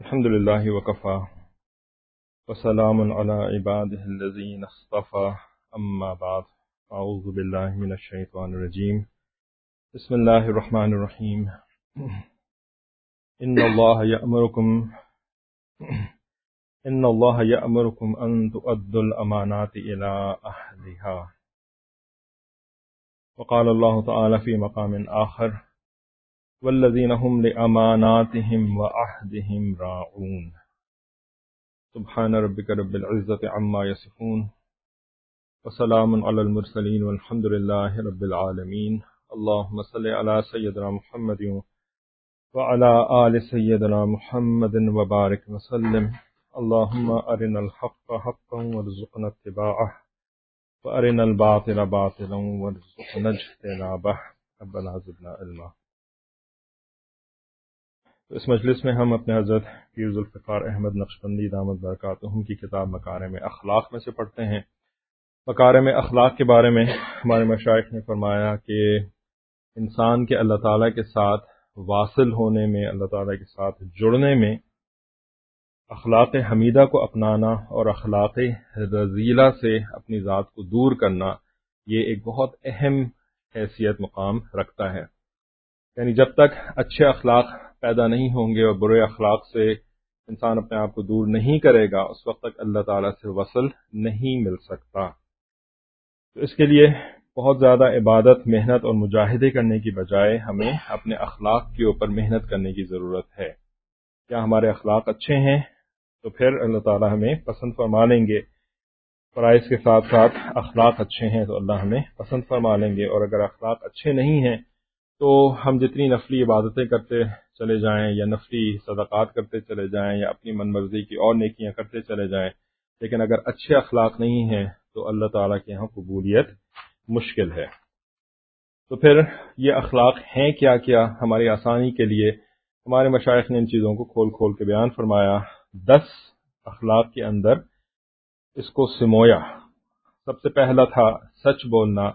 الحمد لله وكفى وسلام على عباده الذين اصطفى أما بعد أعوذ بالله من الشيطان الرجيم بسم الله الرحمن الرحيم إن الله يأمركم إن الله يأمركم أن تؤدوا الأمانات إلى أهلها وقال الله تعالى في مقام آخر والذين هم لأماناتهم وعهدهم راعون. سبحان ربك رب العزة عما يصفون وسلام على المرسلين والحمد لله رب العالمين اللهم صل على سيدنا محمد وعلى آل سيدنا محمد وبارك وسلم. اللهم أرنا الحق حقا وارزقنا اتباعه. وأرنا الباطل باطلا وارزقنا اجتنابه. ربنا زدنا علما. اس مجلس میں ہم اپنے حضرت پیر ذوالفقار احمد نقشبندی دامت برکاتہم کی کتاب مکارے میں اخلاق میں سے پڑھتے ہیں۔ مکارے میں اخلاق کے بارے میں ہمارے مشائق نے فرمایا کہ انسان کے اللہ تعالیٰ کے ساتھ واصل ہونے میں، اللہ تعالیٰ کے ساتھ جڑنے میں اخلاق حمیدہ کو اپنانا اور اخلاق رضیلہ سے اپنی ذات کو دور کرنا، یہ ایک بہت اہم حیثیت مقام رکھتا ہے۔ یعنی جب تک اچھے اخلاق پیدا نہیں ہوں گے اور برے اخلاق سے انسان اپنے آپ کو دور نہیں کرے گا، اس وقت تک اللہ تعالیٰ سے وصل نہیں مل سکتا۔ تو اس کے لیے بہت زیادہ عبادت، محنت اور مجاہدے کرنے کی بجائے ہمیں اپنے اخلاق کے اوپر محنت کرنے کی ضرورت ہے۔ کیا ہمارے اخلاق اچھے ہیں؟ تو پھر اللہ تعالیٰ ہمیں پسند فرما لیں گے۔ فرائض کے ساتھ ساتھ اخلاق اچھے ہیں تو اللہ ہمیں پسند فرما لیں گے۔ اور اگر اخلاق اچھے نہیں ہیں تو ہم جتنی نفلی عبادتیں کرتے چلے جائیں یا نفلی صدقات کرتے چلے جائیں یا اپنی من مرضی کی اور نیکیاں کرتے چلے جائیں، لیکن اگر اچھے اخلاق نہیں ہیں تو اللہ تعالیٰ کے یہاں قبولیت مشکل ہے۔ تو پھر یہ اخلاق ہیں کیا کیا؟ ہماری آسانی کے لیے ہمارے مشائق نے ان چیزوں کو کھول کھول کے بیان فرمایا۔ دس اخلاق کے اندر اس کو سمویا۔ سب سے پہلا تھا سچ بولنا،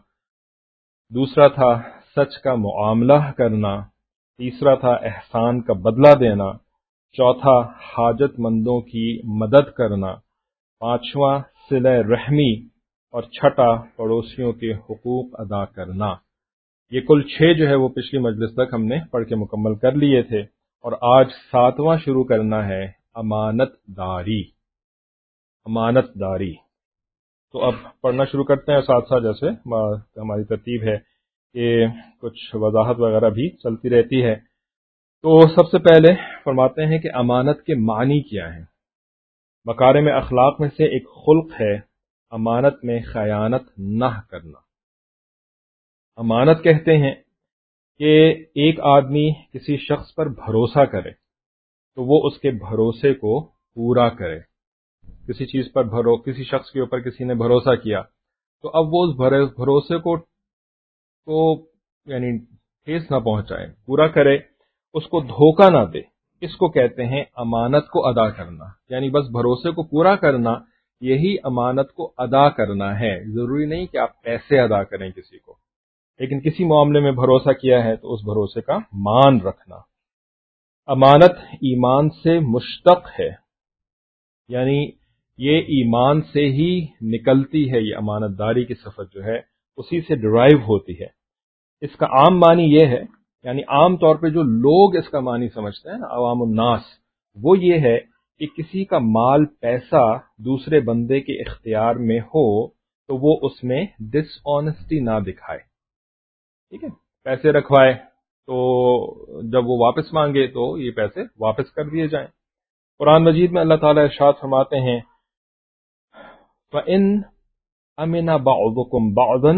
دوسرا تھا سچ کا معاملہ کرنا۔ تیسرا تھا احسان کا بدلہ دینا، چوتھا حاجت مندوں کی مدد کرنا، پانچواں سل رحمی، اور چھٹا پڑوسیوں کے حقوق ادا کرنا۔ یہ کل چھ جو ہے وہ پچھلی مجلس تک ہم نے پڑھ کے مکمل کر لیے تھے، اور آج ساتواں شروع کرنا ہے امانت داری۔ امانت داری۔ تو اب پڑھنا شروع کرتے ہیں ساتھ ساتھ جیسے ہماری ترتیب ہے۔ کہ کچھ وضاحت وغیرہ بھی چلتی رہتی ہے۔ تو سب سے پہلے فرماتے ہیں کہ امانت کے معنی کیا ہے بکارے میں اخلاق میں سے ایک خلق ہے، امانت میں خیانت نہ کرنا۔ امانت کہتے ہیں کہ ایک آدمی کسی شخص پر بھروسہ کرے، تو وہ اس کے بھروسے کو پورا کرے۔ کسی چیز پر بھرو، کسی شخص کے اوپر کسی نے بھروسہ کیا، تو اب وہ اس بھروسے کو کو یعنی ٹھیس نہ پہنچائے، پورا کرے، اس کو دھوکہ نہ دے۔ اس کو کہتے ہیں امانت کو ادا کرنا۔ یعنی بس بھروسے کو پورا کرنا، یہی امانت کو ادا کرنا ہے۔ ضروری نہیں کہ آپ پیسے ادا کریں کسی کو۔ لیکن کسی معاملے میں بھروسہ کیا ہے تو اس بھروسے کا مان رکھنا۔ امانت ایمان سے مشتق ہے۔ یعنی یہ ایمان سے ہی نکلتی ہے، یہ امانت داری کی سفر جو ہے۔ اسی سے ڈرائیو ہوتی ہے۔ اس کا عام معنی یہ ہے یعنی عام طور پہ جو لوگ اس کا معنی سمجھتے ہیں نا عوام الناس، وہ یہ ہے کہ کسی کا مال، پیسہ دوسرے بندے کے اختیار میں ہو تو وہ اس میں ڈس آنےسٹی نہ دکھائے۔ ٹھیک ہے؟ پیسے رکھوائے تو جب وہ واپس مانگے تو یہ پیسے واپس کر دیے جائیں۔ قرآن مجید میں اللہ تعالیٰ ارشاد فرماتے ہیں امنا بعضكم بعضا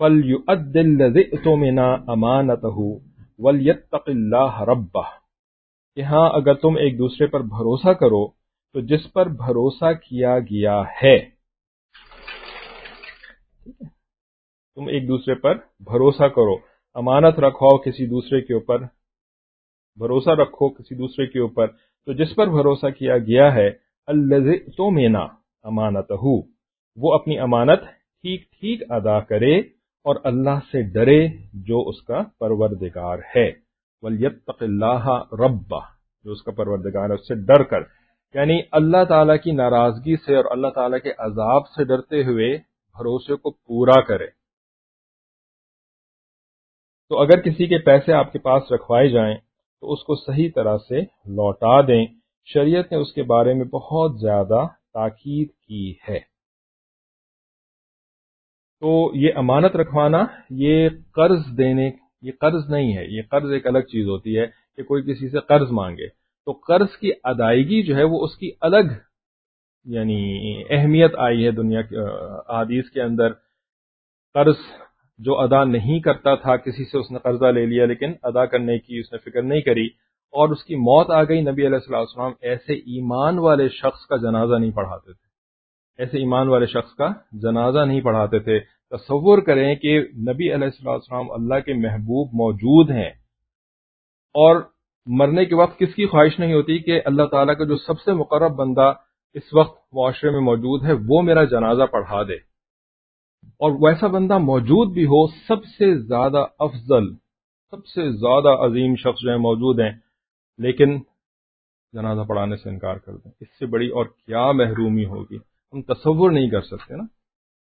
فليؤد الذي اؤتمنا امانته وليتق الله ربه کہ ہاں اگر تم ایک دوسرے پر بھروسہ کرو تو جس پر بھروسہ کیا گیا ہے تم ایک دوسرے پر بھروسہ کرو۔ امانت رکھو کسی دوسرے کے اوپر، بھروسہ رکھو کسی دوسرے کے اوپر۔ تو جس پر بھروسہ کیا گیا ہے اللہ تو مینا امانت وہ اپنی امانت ٹھیک ٹھیک ادا کرے اور اللہ سے ڈرے جو اس کا پروردگار ہے۔ ولیتق اللہ ربا جو اس کا پروردگار ہے، اس سے ڈر کر۔ یعنی اللہ تعالیٰ کی ناراضگی سے اور اللہ تعالیٰ کے عذاب سے ڈرتے ہوئے بھروسے کو پورا کرے۔ تو اگر کسی کے پیسے آپ کے پاس رکھوائے جائیں، تو اس کو صحیح طرح سے لوٹا دیں۔ شریعت نے اس کے بارے میں بہت زیادہ تاکید کی ہے۔ تو یہ امانت رکھوانا، یہ قرض دینے، یہ قرض نہیں ہے، یہ قرض ایک الگ چیز ہوتی ہے کہ کوئی کسی سے قرض مانگے۔ تو قرض کی ادائیگی جو ہے وہ اس کی الگ یعنی اہمیت آئی ہے دنیا کے حادیث کے اندر۔ قرض جو ادا نہیں کرتا تھا، کسی سے اس نے قرضہ لے لیا، لیکن ادا کرنے کی اس نے فکر نہیں کری۔ اور اس کی موت آ گئی، نبی علیہ السلام ایسے ایمان والے شخص کا جنازہ نہیں پڑھاتے تھے۔ ایسے ایمان والے شخص کا جنازہ نہیں پڑھاتے تھے۔ تصور کریں کہ نبی علیہ السلام اللہ کے محبوب موجود ہیں۔ اور مرنے کے وقت کس کی خواہش نہیں ہوتی کہ اللہ تعالیٰ کا جو سب سے مقرب بندہ اس وقت معاشرے میں موجود ہے، وہ میرا جنازہ پڑھا دے۔ اور ویسا بندہ موجود بھی ہو، سب سے زیادہ افضل، سب سے زیادہ عظیم شخص جو ہیں موجود ہیں، لیکن جنازہ پڑھانے سے انکار کر دیں۔ اس سے بڑی اور کیا محرومی ہوگی۔ ہم تصور نہیں کر سکتے نا۔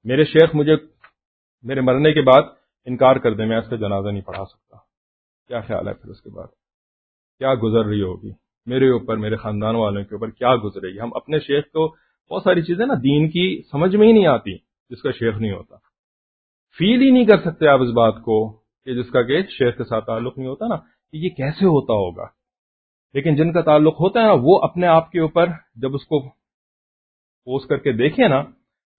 میرے شیخ مجھے میرے مرنے کے بعد انکار کر دیں میں اس پہ جنازہ نہیں پڑھا سکتا۔ کیا خیال ہے پھر اس کے بعد؟ کیا گزر رہی ہوگی؟ میرے اوپر، میرے خاندان والوں کے اوپر کیا گزرے گی ہم اپنے شیخ کو بہت ساری چیزیں نا دین کی سمجھ میں ہی نہیں آتی، جس کا شیخ نہیں ہوتا۔ فیل ہی نہیں کر سکتے آپ اس بات کو کہ جس کا کہ شیخ کے ساتھ تعلق نہیں ہوتا نا، کہ یہ کیسے ہوتا ہوگا؟ لیکن جن کا تعلق ہوتا ہے نا، وہ اپنے آپ کے اوپر جب اس کو پوز کر کے دیکھیں نا،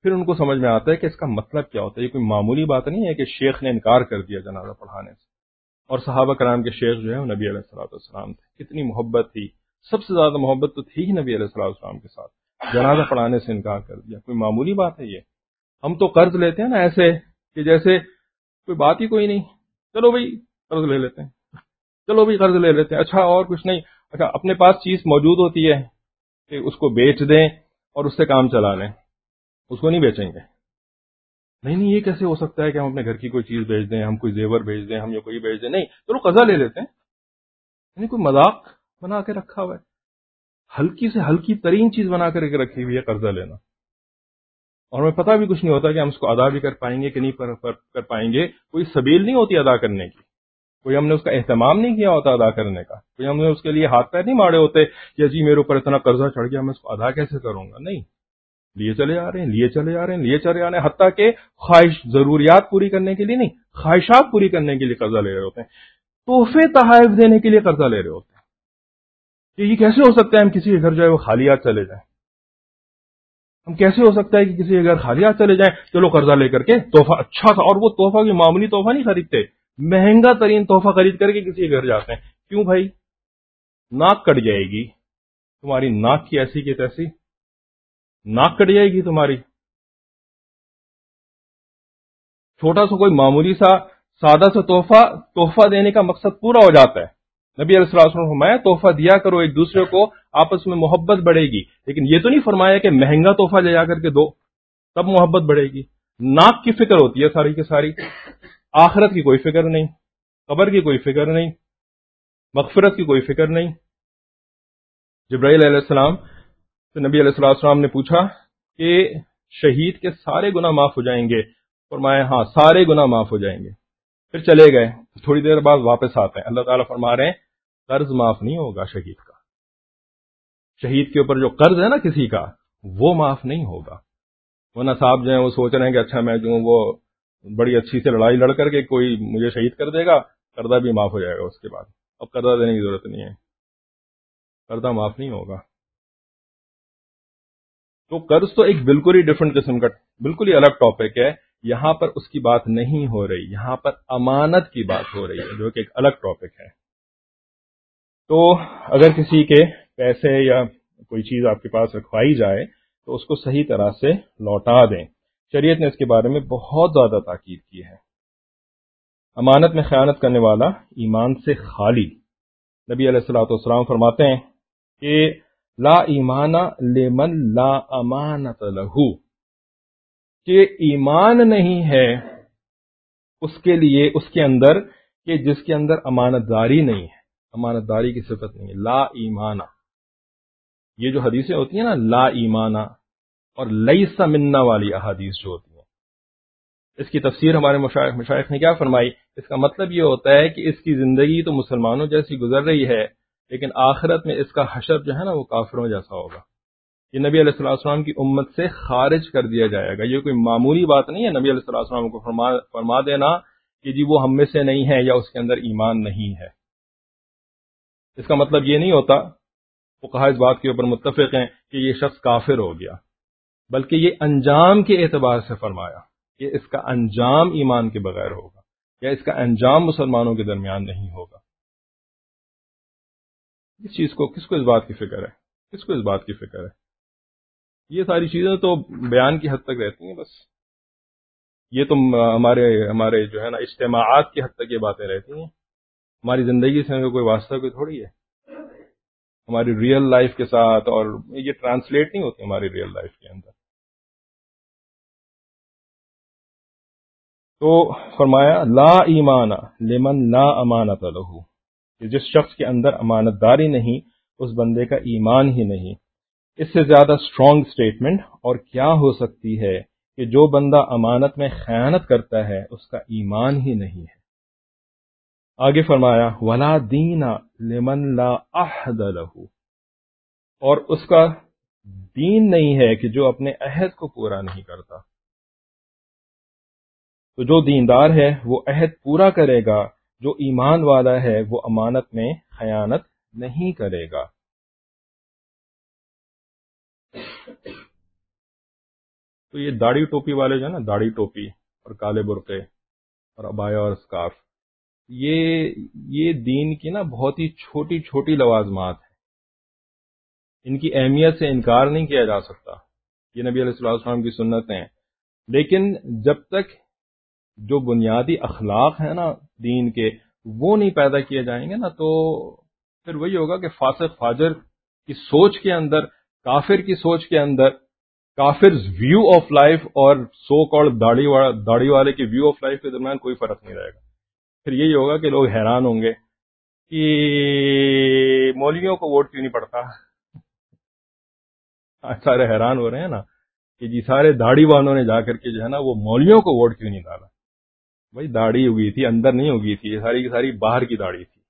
پھر ان کو سمجھ میں آتا ہے کہ اس کا مطلب کیا ہوتا ہے۔ یہ کوئی معمولی بات نہیں ہے کہ شیخ نے انکار کر دیا جنازہ پڑھانے سے۔ اور صحابہ کرام کے شیخ جو ہے وہ نبی علیہ السلاۃ والسلام تھے۔ کتنی محبت تھی۔ سب سے زیادہ محبت تو تھی ہی نبی علیہ السلام والسلام کے ساتھ۔ جنازہ پڑھانے سے انکار کر دیا۔ کوئی معمولی بات ہے یہ؟ ہم تو قرض لیتے ہیں نا ایسے کہ جیسے کوئی بات ہی کوئی نہیں۔ چلو بھائی، قرض لے لیتے ہیں۔ چلو بھائی، قرض لے لیتے ہیں۔ اچھا اور کچھ نہیں۔ اچھا اپنے پاس چیز موجود ہوتی ہے کہ اس کو بیچ دیں۔ اور اس سے کام چلا لیں۔ اس کو نہیں بیچیں گے۔ نہیں نہیں، یہ کیسے ہو سکتا ہے کہ ہم اپنے گھر کی کوئی چیز بیچ دیں، ہم کوئی زیور بیچ دیں، ہم یہ کوئی بیچ دیں؟ نہیں چلو قزا لے لیتے ہیں۔ یعنی کوئی مذاق بنا کے رکھا ہوا ہے۔ ہلکی سے ہلکی ترین چیز بنا کر کے رکھی ہوئی ہے قرضہ لینا۔ اور ہمیں پتہ بھی کچھ نہیں ہوتا کہ ہم اس کو ادا بھی کر پائیں گے کہ نہیں کر پائیں گے۔ کوئی سبیل نہیں ہوتی ادا کرنے کی۔ کوئی ہم نے اس کا اہتمام نہیں کیا ہوتا ادا کرنے کا؟ کوئی ہم نے اس کے لیے ہاتھ پیر نہیں مارے ہوتے کہ جی میرے اوپر اتنا قرضہ چڑھ گیا، میں اس کو ادا کیسے کروں گا؟ نہیں۔ لیے چلے آ رہے ہیں، لیے چلے آ رہے ہیں، لیے چلے آ رہے ہیں حتیٰ کہ خواہش ضروریات پوری کرنے کے لیے نہیں، خواہشات پوری کرنے کے لیے قرضہ لے رہے ہوتے ہیں۔ تحفے تحائف دینے کے لیے قرضہ لے رہے ہوتے ہیں۔ کہ یہ کیسے ہو سکتا ہے ہم کسی کے گھر جو ہے وہ خالی چلے جائیں؟ ہم کیسے ہو سکتا ہے کہ کسی کے گھر خالی چلے جائیں؟ چلو قرضہ لے کر کے تحفہ اچھا تھا، اور وہ تحفہ کی معمولی تحفہ نہیں خریدتے۔ مہنگا ترین تحفہ خرید کر کے کسی کے گھر جاتے ہیں۔ کیوں بھائی؟ ناک کٹ جائے گی۔ تمہاری ناک کی ایسی کی تیسی۔ ناک کٹ جائے گی تمہاری۔ چھوٹا سا کوئی معمولی سا سادہ سا تحفہ تحفہ دینے کا مقصد پورا ہو جاتا ہے۔ نبی علیہ السلام فرمایا، تحفہ دیا کرو ایک دوسرے کو، آپس میں محبت بڑھے گی۔ لیکن یہ تو نہیں فرمایا کہ مہنگا تحفہ لے جا کر کے دو، تب محبت بڑھے گی۔ ناک کی فکر ہوتی ہے ساری کی ساری۔ آخرت کی کوئی فکر نہیں، قبر کی کوئی فکر نہیں، مغفرت کی کوئی فکر نہیں۔ جبرائیل علیہ السلام تو نبی علیہ السلام نے پوچھا کہ شہید کے سارے گناہ معاف ہو جائیں گے؟ فرمایا ہاں سارے گناہ معاف ہو جائیں گے۔ پھر چلے گئے، تھوڑی دیر بعد واپس آتے ہیں۔ اللہ تعالیٰ فرما رہے ہیں، قرض معاف نہیں ہوگا شہید کا۔ شہید کے اوپر جو قرض ہے نا کسی کا، وہ معاف نہیں ہوگا۔ وہ صاحب جو ہیں وہ سوچ رہے ہیں کہ اچھا میں جو وہ بڑی اچھی سے لڑائی لڑ کر کے کوئی مجھے شہید کر دے گا، قرضہ بھی معاف ہو جائے گا اس کے بعد۔ اب قرضہ دینے کی ضرورت نہیں ہے۔ قرضہ معاف نہیں ہوگا۔ تو قرض تو ایک بالکل ہی ڈفرنٹ قسم کا، بالکل ہی الگ ٹاپک ہے۔ یہاں پر اس کی بات نہیں ہو رہی، یہاں پر امانت کی بات ہو رہی ہے، جو کہ ایک الگ ٹاپک ہے۔ تو اگر کسی کے پیسے یا کوئی چیز آپ کے پاس رکھوائی جائے، تو اس کو صحیح طرح سے لوٹا دیں۔ شریعت نے اس کے بارے میں بہت زیادہ تاکید کی ہے۔ امانت میں خیانت کرنے والا ایمان سے خالی۔ نبی علیہ السلاۃ والسلام فرماتے ہیں کہ لا ایمان لمن لا امانت لہو۔ کہ ایمان نہیں ہے اس کے لیے، اس کے اندر کہ جس کے اندر امانت داری نہیں ہے۔ امانت داری کی صفت نہیں ہے۔ لا ایمانہ یہ جو حدیثیں ہوتی ہیں نا، لا ایمانہ اور لئی سمنا والی احادیث جو ہوتی ہیں۔ اس کی تفسیر ہمارے مشائق نے کیا فرمائی؟ اس کا مطلب یہ ہوتا ہے کہ اس کی زندگی تو مسلمانوں جیسی گزر رہی ہے، لیکن آخرت میں اس کا حشر جو ہے نا وہ کافروں جیسا ہوگا۔ یہ نبی علیہ السلّہ السلام کی امت سے خارج کر دیا جائے گا۔ یہ کوئی معمولی بات نہیں ہے، نبی علیہ السلّہ السلام کو فرما فرما دینا کہ جی وہ ہم میں سے نہیں ہے یا اس کے اندر ایمان نہیں ہے۔ اس کا مطلب یہ نہیں ہوتا وہ کہا اس بات کے اوپر متفق ہیں کہ یہ شخص کافر ہو گیا۔ بلکہ یہ انجام کے اعتبار سے فرمایا کہ اس کا انجام ایمان کے بغیر ہوگا یا اس کا انجام مسلمانوں کے درمیان نہیں ہوگا۔ اس چیز کو کس کو اس بات کی فکر ہے؟ کس کو اس بات کی فکر ہے؟ یہ ساری چیزیں تو بیان کی حد تک رہتی ہیں بس۔ یہ تو ہمارے ہمارے جو ہے نا اجتماعات کی حد تک یہ باتیں رہتی ہیں۔ ہماری زندگی سے کوئی واسطہ کوئی تھوڑی ہے۔ ہماری ریئل لائف کے ساتھ اور یہ ٹرانسلیٹ نہیں ہوتی ہماری ریئل لائف کے اندر۔ تو فرمایا، لا ایمان لمن لا امانت لہو، کہ جس شخص کے اندر امانت داری نہیں، اس بندے کا ایمان ہی نہیں. اس سے زیادہ اسٹرانگ اسٹیٹمنٹ اور کیا ہو سکتی ہے کہ جو بندہ امانت میں خیانت کرتا ہے، اس کا ایمان ہی نہیں ہے. آگے فرمایا، ولا دینا لمن لا عہد لہو، اور اس کا دین نہیں ہے کہ جو اپنے عہد کو پورا نہیں کرتا. تو جو دیندار ہے وہ عہد پورا کرے گا، جو ایمان والا ہے وہ امانت میں خیانت نہیں کرے گا۔ تو یہ داڑھی ٹوپی والے جو ہے نا، داڑھی ٹوپی اور کالے برقے اور ابایا اور اسکارف، یہ یہ دین کی نا بہت ہی چھوٹی چھوٹی لوازمات ہیں۔ ان کی اہمیت سے انکار نہیں کیا جا سکتا۔ یہ نبی علیہ السلام السلام کی سنت ہیں۔ لیکن جب تک جو بنیادی اخلاق ہیں نا دین کے، وہ نہیں پیدا کیے جائیں گے نا، تو پھر وہی ہوگا کہ فاسق، فاجر کی سوچ کے اندر، کافر کی سوچ کے اندر کافر ویو آف لائف اور سو کال داڑھی والے کے ویو آف لائف کے درمیان کوئی فرق نہیں رہے گا۔ پھر یہی ہوگا کہ لوگ حیران ہوں گے کہ مولویوں کو ووٹ کیوں نہیں پڑتا؟ سارے حیران ہو رہے ہیں نا کہ جی سارے داڑھی والوں نے جا کر کے جو ہے نا وہ مولویوں کو ووٹ کیوں نہیں ڈالا؟ بھائی داڑھی ہوگی تھی، اندر نہیں ہوگی تھی، یہ ساری کی ساری باہر کی داڑھی تھی۔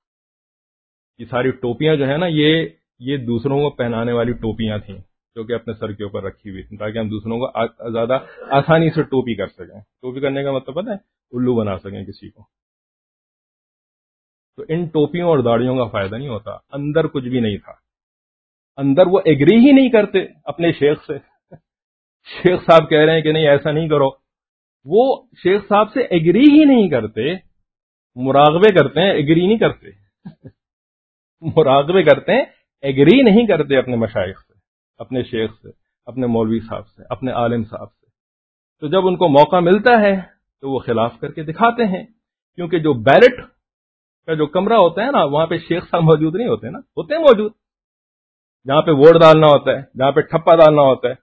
یہ ساری ٹوپیاں جو ہے نا، یہ یہ دوسروں کو پہنانے والی ٹوپیاں تھیں جو کہ اپنے سر کے اوپر رکھی ہوئی تھیں تاکہ ہم دوسروں کو زیادہ آسانی سے ٹوپی کر سکیں۔ ٹوپی کرنے کا مطلب پتہ ہے، الو بنا سکیں کسی کو۔ تو ان ٹوپیوں اور داڑیوں کا فائدہ نہیں ہوتا، اندر کچھ بھی نہیں تھا۔ اندر وہ ایگری ہی نہیں کرتے اپنے شیخ سے۔ شیخ صاحب کہہ رہے ہیں کہ نہیں، ایسا نہیں کرو۔ وہ شیخ صاحب سے ایگری ہی نہیں کرتے مراغبے کرتے ہیں ایگری نہیں کرتے۔ مراغبے کرتے ہیں ایگری نہیں کرتے اپنے مشائق سے، اپنے شیخ سے، اپنے مولوی صاحب سے، اپنے عالم صاحب سے۔ تو جب ان کو موقع ملتا ہے، تو وہ خلاف کر کے دکھاتے ہیں۔ کیونکہ جو بیلٹ کا جو کمرہ ہوتا ہے نا، وہاں پہ شیخ صاحب موجود نہیں ہوتے نا، ہوتے ہیں موجود۔ جہاں پہ ووٹ ڈالنا ہوتا ہے، جہاں پہ ٹھپا ڈالنا ہوتا ہے،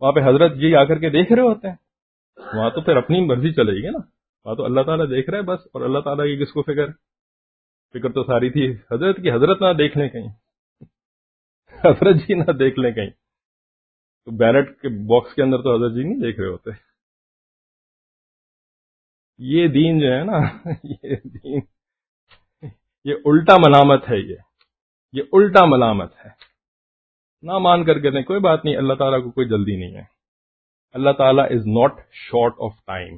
وہاں پہ حضرت جی آ کر کے دیکھ رہے ہوتے ہیں۔ وہاں تو پھر اپنی مرضی چلے گی نا۔ وہاں تو اللہ تعالیٰ دیکھ رہے بس، اور اللہ تعالیٰ کی کس کو فکر؟ فکر تو ساری تھی۔ حضرت کی حضرت نہ دیکھ لیں کہیں۔ حضرت جی نہ دیکھ لیں کہیں۔ تو بیلٹ کے باکس کے اندر تو حضرت جی نہیں دیکھ رہے ہوتے۔ یہ دین جو ہے نا، یہ دین، یہ الٹا ملامت ہے یہ۔ یہ الٹا ملامت ہے۔ نہ مان کر کے دیں کوئی بات نہیں، اللہ تعالیٰ کو کوئی جلدی نہیں ہے۔ اللہ تعالیٰ is not short of time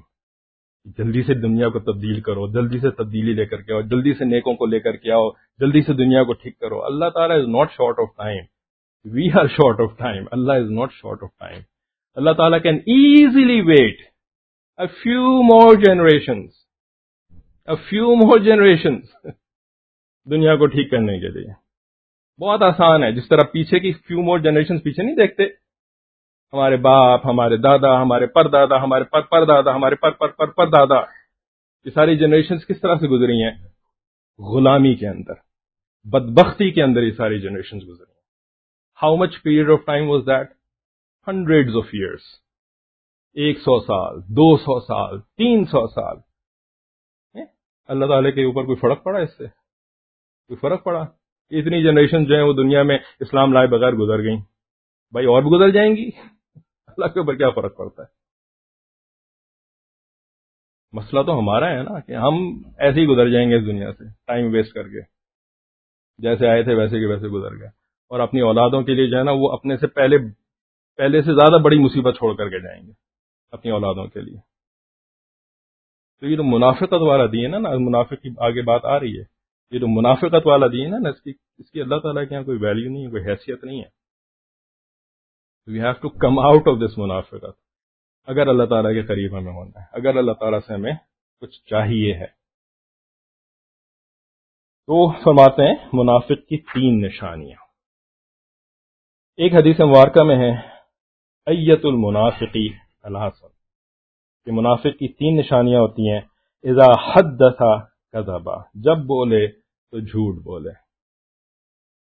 جلدی سے دنیا کو تبدیل کرو، جلدی سے تبدیلی لے کر کے آؤ، جلدی سے نیکوں کو لے کر کے آؤ، جلدی سے دنیا کو ٹھیک کرو۔ اللہ تعالیٰ is not short of time we are short of time Allah is not short of time Allah تعالیٰ can easily wait a few more generation few more generation دنیا کو ٹھیک کرنے کے لیے۔ بہت آسان ہے۔ جس طرح پیچھے کی فیو مور جنریشن پیچھے نہیں دیکھتے ہمارے باپ، ہمارے دادا، ہمارے پر دادا ہمارے پر پر دادا ہمارے پر پر پر پر دادا یہ ساری جنریشن کس طرح سے گزری ہیں؟ غلامی کے اندر، بدبختی کے اندر یہ ساری جنریشن گزری ہیں۔ How much period of time was that hundred of years ایک سو سال، دو سو سال، تین سو سال۔ اللہ تعالی کے اوپر کوئی فرق پڑا اس سے؟ کوئی فرق پڑا؟ اتنی جنریشن جو ہیں وہ دنیا میں اسلام لائے بغیر گزر گئیں۔ بھائی اور بھی گزر جائیں گی؟ اللہ کے اوپر کیا فرق پڑتا ہے؟ مسئلہ تو ہمارا ہے نا کہ ہم ایسے ہی گزر جائیں گے اس دنیا سے ٹائم ویسٹ کر کے۔ جیسے آئے تھے ویسے کے ویسے گزر گئے۔ اور اپنی اولادوں کے لیے جو ہے نا وہ اپنے سے پہلے پہلے سے زیادہ بڑی مصیبت چھوڑ کر کے جائیں گے اپنی اولادوں کے لیے۔ تو یہ تو منافقت والا دی ہے نا، منافق کی آگے بات آ رہی ہے۔ یہ جو منافقت والا دی ہے نا، اس کی اس کی اللہ تعالیٰ کے یہاں کوئی ویلیو نہیں ہے، کوئی حیثیت نہیں ہے۔ We have to come out of this منافقت اگر اللہ تعالیٰ کے قریب ہمیں ہونا ہے، اگر اللہ تعالیٰ سے ہمیں کچھ چاہیے ہے۔ تو فرماتے ہیں، منافق کی تین نشانیاں۔ ایک حدیث مبارکہ میں ہے، ایت المنافقی اللہ کہ منافق کی تین نشانیاں ہوتی ہیں، اذا حدث کذبا۔ جب بولے تو جھوٹ بولے۔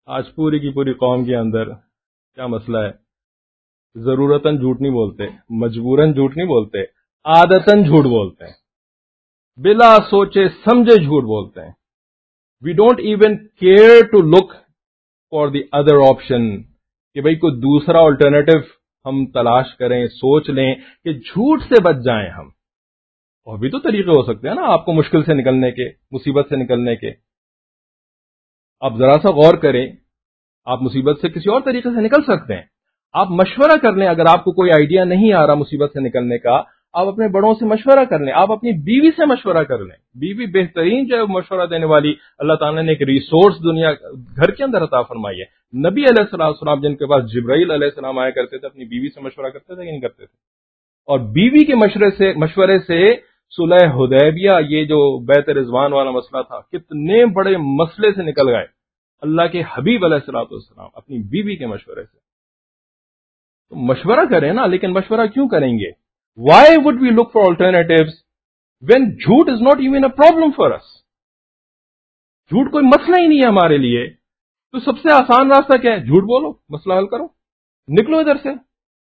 آج پوری کی پوری قوم کے اندر کیا مسئلہ ہے؟ ضرورتاً جھوٹ نہیں بولتے، مجبوراً جھوٹ نہیں بولتے، عادتاً جھوٹ بولتے ہیں۔ بلا سوچے، سمجھے جھوٹ بولتے ہیں۔ We don't even care to look for the other option کہ بھائی کوئی دوسرا آلٹرنیٹو ہم تلاش کریں، سوچ لیں کہ جھوٹ سے بچ جائیں ہم۔ اور بھی تو طریقے ہو سکتے ہیں نا آپ کو مشکل سے نکلنے کے، مصیبت سے نکلنے کے۔ آپ ذرا سا غور کریں، آپ مصیبت سے کسی اور طریقے سے نکل سکتے ہیں۔ آپ مشورہ کر لیں اگر آپ کو کوئی آئیڈیا نہیں آ رہا مصیبت سے نکلنے کا، آپ اپنے بڑوں سے مشورہ کر لیں، آپ اپنی بیوی سے مشورہ کر لیں۔ بیوی بہترین جو ہے مشورہ دینے والی اللہ تعالیٰ نے ایک ریسورس دنیا، گھر کے اندر عطا فرمائی ہے۔ نبی علیہ السلام جن کے پاس جبرائیل علیہ السلام آیا کرتے تھے، اپنی بیوی سے مشورہ کرتے تھے کہ نہیں کرتے تھے۔ اور بیوی کے مشورے سے مشورے سے صلح حدیبیہ، یہ جو بیت رضوان والا مسئلہ تھا، کتنے بڑے مسئلے سے نکل گئے۔ اللہ کے حبیب علیہ السلاۃ والسلام اپنی بیوی کے مشورے سے۔ مشورہ کریں نا، لیکن مشورہ کیوں کریں گے؟ Why would we look for alternative when جھوٹ is not even a problem for us جھوٹ کوئی مسئلہ ہی نہیں ہے ہمارے لیے۔ تو سب سے آسان راستہ کیا ہے؟ جھوٹ بولو، مسئلہ حل کرو۔ نکلو ادھر سے۔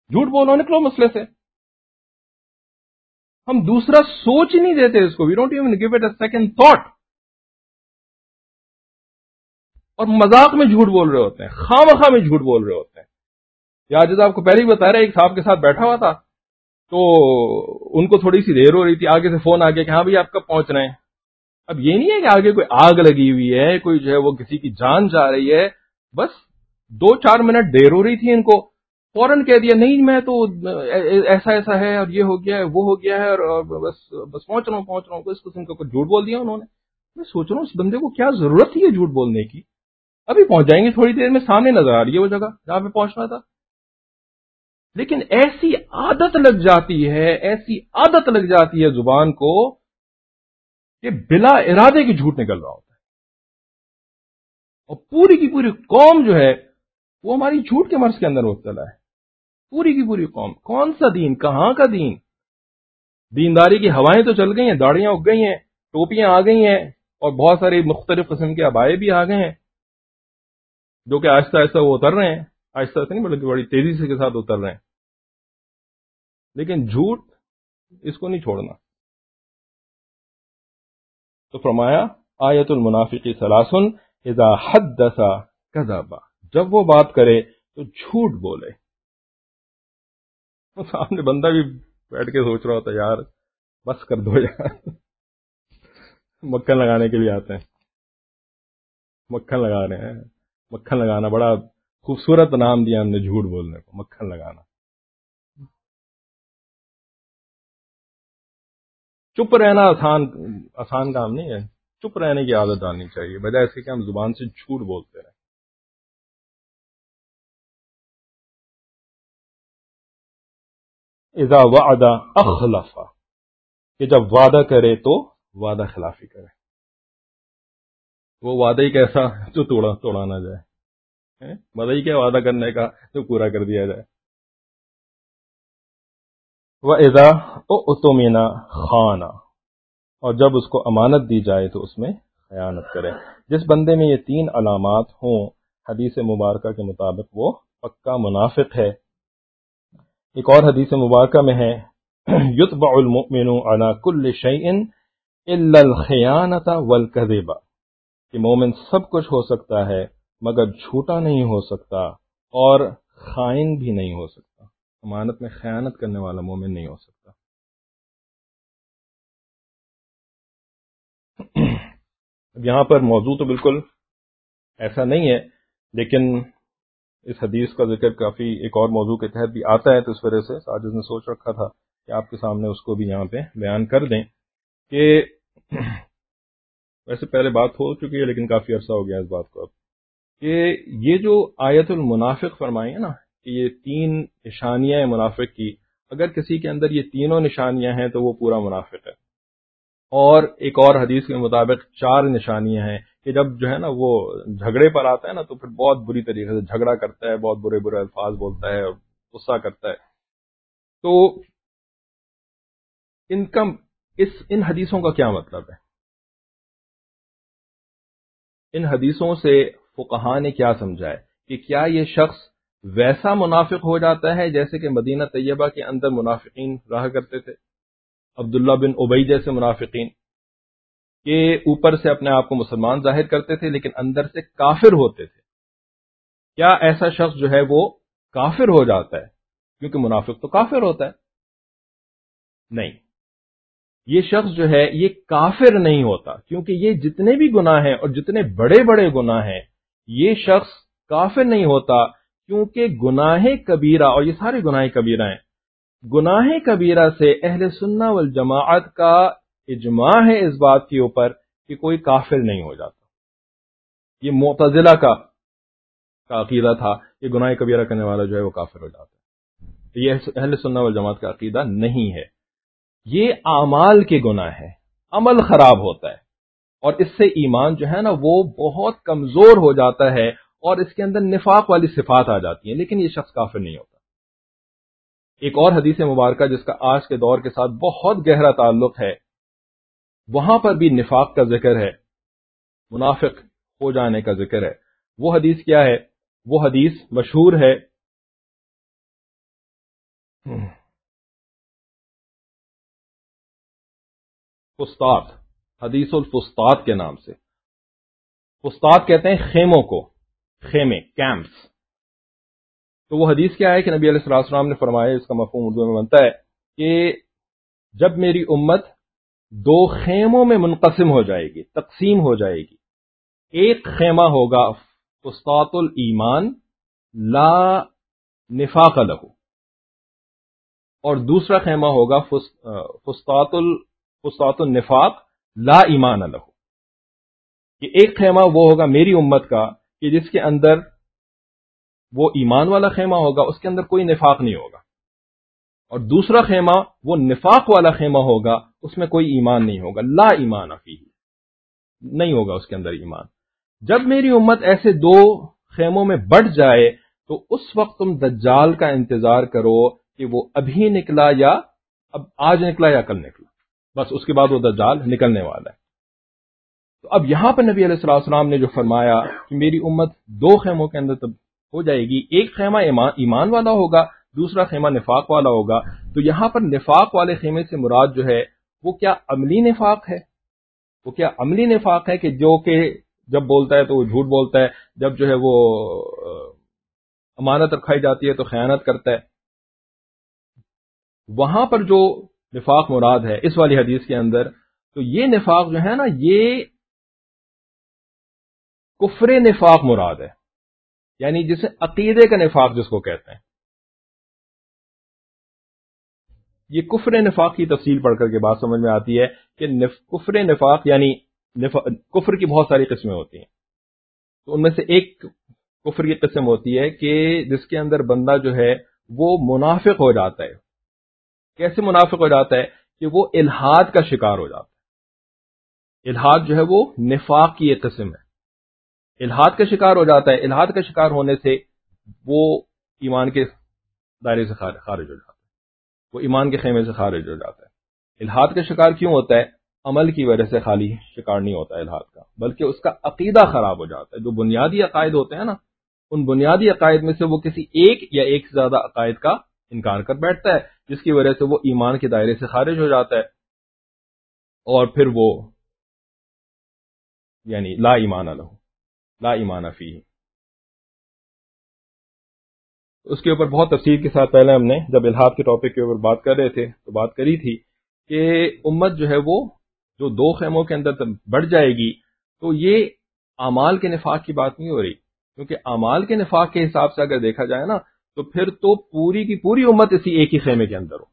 جھوٹ بولو، نکلو مسئلے سے۔ ہم دوسرا سوچ ہی نہیں دیتے اس کو۔ We don't even give it a second thought اور مذاق میں جھوٹ بول رہے ہوتے ہیں خام خواہ میں جھوٹ بول رہے ہوتے ہیں۔ یا جیسا آپ کو پہلے ہی بتا رہے ایک صاحب کے ساتھ بیٹھا ہوا تھا، تو ان کو تھوڑی سی دیر ہو رہی تھی، آگے سے فون آ گیا کہ ہاں بھائی آپ کب پہنچ رہے ہیں؟ اب یہ نہیں ہے کہ آگے کوئی آگ لگی ہوئی ہے، کوئی جو ہے وہ کسی کی جان جا رہی ہے، بس دو چار منٹ دیر ہو رہی تھی ان کو۔ فوراً کہہ دیا، نہیں میں تو ایسا ایسا ہے اور یہ ہو گیا ہے، وہ ہو گیا ہے اور بس بس پہنچ رہا ہوں، پہنچ رہا ہوں۔ اس قسم کا کچھ جھوٹ بول دیا انہوں نے۔ میں سوچ رہا ہوں اس بندے کو کیا ضرورت تھی جھوٹ بولنے کی؟ ابھی پہنچ جائیں گے تھوڑی دیر میں، سامنے نظر آ رہی ہے وہ جگہ جہاں پہ پہنچنا تھا۔ لیکن ایسی عادت لگ جاتی ہے، ایسی عادت لگ جاتی ہے زبان کو کہ بلا ارادے کی جھوٹ نکل رہا ہوتا ہے۔ اور پوری کی پوری قوم جو ہے، وہ ہماری جھوٹ کے مرض کے اندر مبتلا ہے۔ پوری کی پوری قوم، کون سا دین، کہاں کا دین؟ دینداری کی ہوائیں تو چل گئی ہیں داڑیاں اگ گئی ہیں، ٹوپیاں آ گئی ہیں، اور بہت ساری مختلف قسم کے آبائے بھی آ گئے ہیں، جو کہ آہستہ آہستہ وہ اتر رہے ہیں۔ آہستہ آہستہ نہیں، بلکہ بڑی تیزی سے کے ساتھ اتر رہے ہیں۔ لیکن جھوٹ اس کو نہیں چھوڑنا۔ تو فرمایا، آیت المنافقی سلاسن اذا حدثا کذابا جب وہ بات کرے تو جھوٹ بولے۔ سامنے بندہ بھی بیٹھ کے سوچ رہا ہوتا یار، بس کر دو یار۔ مکھن لگانے کے لیے آتے ہیں۔ مکھن لگا رہے ہیں۔ مکھن لگانا بڑا خوبصورت نام دیا ہم نے جھوٹ بولنے کو، مکھن لگانا۔ چپ رہنا آسان آسان کام نہیں ہے۔ چپ رہنے کی عادت ڈالنی چاہیے، بجائے اس کے کہ ہم زبان سے جھوٹ بولتے رہیں۔ اذا وعدہ اخلفا، کہ جب وعدہ کرے تو وعدہ خلافی کرے۔ وہ وعدہ ہی کیسا جو توڑا توڑا نہ جائے۔ وعدہ ہی کیا وعدہ کرنے کا جو پورا کر دیا جائے۔ وہ ادا اتومینا خانہ اور جب اس کو امانت دی جائے تو اس میں خیانت کرے۔ جس بندے میں یہ تین علامات ہوں، حدیث مبارکہ کے مطابق وہ پکا منافق ہے۔ ایک اور حدیث مبارکہ میں ہے، یتبع المؤمن على كل شيء الا الخيانه والكذب۔ کہ مومن سب کچھ ہو سکتا ہے مگر جھوٹا نہیں ہو سکتا اور خائن بھی نہیں ہو سکتا۔ امانت میں خیانت کرنے والا مومن نہیں ہو سکتا۔ اب یہاں پر موضوع تو بالکل ایسا نہیں ہے، لیکن اس حدیث کا ذکر کافی ایک اور موضوع کے تحت بھی آتا ہے، تو اس وجہ سے ساجد نے سوچ رکھا تھا کہ آپ کے سامنے اس کو بھی یہاں پہ بیان کر دیں کہ ویسے پہلے بات ہو چکی ہے، لیکن کافی عرصہ ہو گیا اس بات کو اب۔ کہ یہ جو آیت المنافق فرمائی ہے نا کہ یہ تین نشانیاں ہیں منافق کی، اگر کسی کے اندر یہ تینوں نشانیاں ہیں تو وہ پورا منافق ہے۔ اور ایک اور حدیث کے مطابق چار نشانیاں ہیں کہ جب جو ہے نا وہ جھگڑے پر آتا ہے نا تو پھر بہت بری طریقے سے جھگڑا کرتا ہے، بہت برے برے الفاظ بولتا ہے اور غصہ کرتا ہے۔ تو ان کا اس، ان حدیثوں کا کیا مطلب ہے؟ ان حدیثوں سے فقہا نے کیا سمجھا ہے کہ کیا یہ شخص ویسا منافق ہو جاتا ہے جیسے کہ مدینہ طیبہ کے اندر منافقین رہا کرتے تھے؟ عبداللہ بن ابئی جیسے منافقین کہ اوپر سے اپنے آپ کو مسلمان ظاہر کرتے تھے لیکن اندر سے کافر ہوتے تھے۔ کیا ایسا شخص جو ہے وہ کافر ہو جاتا ہے؟ کیونکہ منافق تو کافر ہوتا ہے۔ نہیں۔ یہ شخص جو ہے یہ کافر نہیں ہوتا کیونکہ یہ جتنے بھی گناہ ہیں اور جتنے بڑے بڑے گناہ ہیں یہ شخص کافر نہیں ہوتا کیونکہ گناہ کبیرہ، اور یہ سارے گناہ کبیرہ ہیں۔ گناہ کبیرہ سے اہل سننا والجماعت کا اجماع ہے اس بات کے اوپر کہ کوئی کافر نہیں ہو جاتا۔ یہ معتزلہ کا عقیدہ تھا کہ گناہ کبیرہ کرنے والا جو ہے وہ کافر ہو جاتا ہے۔ یہ اہل سننا والجماعت کا عقیدہ نہیں ہے۔ یہ اعمال کے گناہ ہے عمل خراب ہوتا ہے۔ اور اس سے ایمان جو ہے نا وہ بہت کمزور ہو جاتا ہے اور اس کے اندر نفاق والی صفات آ جاتی ہیں، لیکن یہ شخص کافر نہیں ہوتا۔ ایک اور حدیث مبارکہ جس کا آج کے دور کے ساتھ بہت گہرا تعلق ہے، وہاں پر بھی نفاق کا ذکر ہے، منافق ہو جانے کا ذکر ہے۔ وہ حدیث کیا ہے؟ وہ حدیث مشہور ہے۔ فستاد حدیث الفستاد کے نام سے۔ فستاد کہتے ہیں خیموں کو، خیمے کیمپس تو وہ حدیث کیا ہے کہ نبی علیہ السلام نے فرمایا، اس کا مفہوم اردو میں بنتا ہے کہ جب میری امت دو خیموں میں منقسم ہو جائے گی، تقسیم ہو جائے گی۔ ایک خیمہ ہوگا فستاط المان لا نفاق لہو اور دوسرا خیمہ ہوگا فستاط فستاط النفاق لا ایمان لہو یہ ایک خیمہ وہ ہوگا میری امت کا کہ جس کے اندر وہ ایمان والا خیمہ ہوگا، اس کے اندر کوئی نفاق نہیں ہوگا۔ اور دوسرا خیمہ وہ نفاق والا خیمہ ہوگا، اس میں کوئی ایمان نہیں ہوگا۔ لا ایمان افی نہیں ہوگا اس کے اندر ایمان۔ جب میری امت ایسے دو خیموں میں بٹ جائے، تو اس وقت تم دجال کا انتظار کرو کہ وہ ابھی نکلا یا اب آج نکلا یا کل نکلا۔ بس اس کے بعد وہ دجال نکلنے والا ہے۔ تو اب یہاں پر نبی علیہ السلام نے جو فرمایا کہ میری امت دو خیموں کے اندر تب ہو جائے گی، ایک خیمہ ایمان والا ہوگا، دوسرا خیمہ نفاق والا ہوگا۔ تو یہاں پر نفاق والے خیمے سے مراد جو ہے، وہ کیا عملی نفاق ہے؟ وہ کیا عملی نفاق ہے کہ جو کہ جب بولتا ہے تو وہ جھوٹ بولتا ہے، جب جو ہے وہ امانت رکھائی جاتی ہے تو خیانت کرتا ہے۔ وہاں پر جو نفاق مراد ہے اس والی حدیث کے اندر، تو یہ نفاق جو ہے نا، یہ کفر نفاق مراد ہے۔ یعنی جسے عقیدے کا نفاق جس کو کہتے ہیں۔ یہ کفر نفاق کی تفصیل پڑھ کر کے بات سمجھ میں آتی ہے کہ کفر نفاق یعنی کفر کی بہت ساری قسمیں ہوتی ہیں۔ تو ان میں سے ایک کفر کی قسم ہوتی ہے کہ جس کے اندر بندہ جو ہے وہ منافق ہو جاتا ہے۔ کیسے منافق ہو جاتا ہے کہ وہ الحاد کا شکار ہو جاتا ہے۔ الحاد جو ہے وہ نفاق کی ایک قسم ہے۔ الحاد کا شکار ہو جاتا ہے۔ الحاد کا شکار ہونے سے وہ ایمان کے دائرے سے خارج ہو جاتا ہے۔ وہ ایمان کے خیمے سے خارج ہو جاتا ہے۔ الحاد کا شکار کیوں ہوتا ہے؟ عمل کی وجہ سے خالی شکار نہیں ہوتا الحاد کا، بلکہ اس کا عقیدہ خراب ہو جاتا ہے۔ جو بنیادی عقائد ہوتے ہیں نا، ان بنیادی عقائد میں سے وہ کسی ایک یا ایک سے زیادہ عقائد کا انکار کر بیٹھتا ہے۔ جس کی وجہ سے وہ ایمان کے دائرے سے خارج ہو جاتا ہے اور پھر وہ یعنی لا ایمان لہو لا ایمان فی اس کے اوپر بہت تفصیل کے ساتھ پہلے ہم نے جب الحاد کے ٹاپک کے اوپر بات کر رہے تھے تو بات کری تھی کہ امت جو ہے وہ جو دو خیموں کے اندر بڑھ جائے گی تو یہ اعمال کے نفاق کی بات نہیں ہو رہی۔ کیونکہ اعمال کے نفاق کے حساب سے اگر دیکھا جائے نا تو پھر تو پوری کی پوری امت اسی ایک ہی خیمے کے اندر ہو۔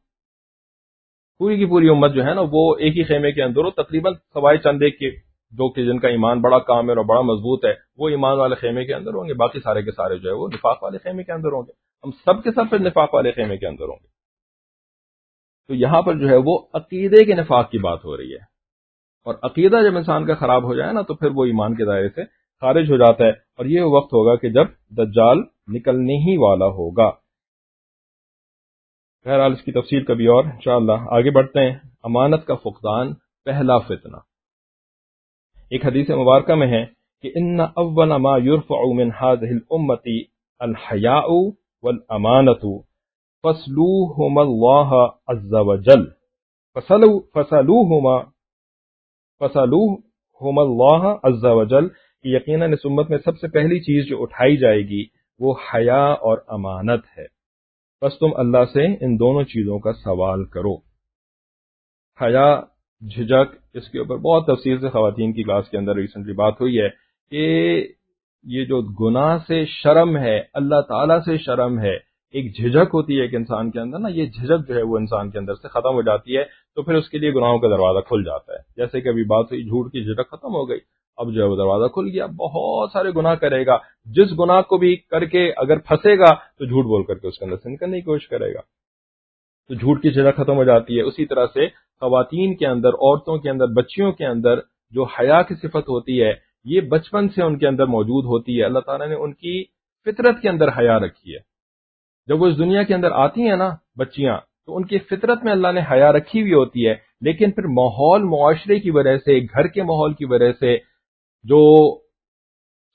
پوری کی پوری امت جو ہے نا وہ ایک ہی خیمے کے اندر ہو۔ تقریباً سوائے چند ایک کے جو کہ جن کا ایمان بڑا کام ہے اور بڑا مضبوط ہے، وہ ایمان والے خیمے کے اندر ہوں گے۔ باقی سارے کے سارے جو ہے وہ نفاق والے خیمے کے اندر ہوں گے۔ ہم سب کے سب پھر نفاق والے خیمے کے اندر ہوں گے۔ تو یہاں پر جو ہے وہ عقیدے کے نفاق کی بات ہو رہی ہے۔ اور عقیدہ جب انسان کا خراب ہو جائے نا تو پھر وہ ایمان کے دائرے سے خارج ہو جاتا ہے۔ اور یہ وقت ہوگا کہ جب دجال نکلنے ہی والا ہوگا۔ بہرحال اس کی تفصیل کبھی اور، انشاءاللہ۔ آگے بڑھتے ہیں۔ امانت کا فقدان، پہلا فتنہ۔ ایک حدیث مبارکہ میں ہے کہ ان اول ما يرفع من هذه الامه الحیاء والامانه فصلوهما الله عز وجل۔ فصلوهما فصلوهما الله عز وجل۔ یقینا اس امت میں سب سے پہلی چیز جو اٹھائی جائے گی وہ حیا اور امانت ہے۔ بس تم اللہ سے ان دونوں چیزوں کا سوال کرو۔ حیا جھجک اس کے اوپر بہت تفصیل سے خواتین کی کلاس کے اندر ریسنٹلی بات ہوئی ہے کہ یہ جو گناہ سے شرم ہے، اللہ تعالی سے شرم ہے، ایک جھجک ہوتی ہے ایک انسان کے اندر نا، یہ جھجک جو ہے وہ انسان کے اندر سے ختم ہو جاتی ہے تو پھر اس کے لیے گناہوں کا دروازہ کھل جاتا ہے۔ جیسے کہ ابھی بات ہوئی، جھوٹ کی جھجک ختم ہو گئی۔ اب جو ہے وہ دروازہ کھل گیا۔ بہت سارے گناہ کرے گا۔ جس گناہ کو بھی کر کے اگر پھنسے گا تو جھوٹ بول کر کے اس کے اندر سے نکلنے کی کوشش کرے گا۔ تو جھوٹ کی جھجک ختم ہو جاتی ہے۔ اسی طرح سے خواتین کے اندر، عورتوں کے اندر، بچیوں کے اندر جو حیا کی صفت ہوتی ہے، یہ بچپن سے ان کے اندر موجود ہوتی ہے۔ اللہ تعالیٰ نے ان کی فطرت کے اندر حیا رکھی ہے۔ جب وہ اس دنیا کے اندر آتی ہیں نا بچیاں، تو ان کی فطرت میں اللہ نے حیا رکھی ہوئی ہوتی ہے۔ لیکن پھر ماحول، معاشرے کی وجہ سے، گھر کے ماحول کی وجہ سے جو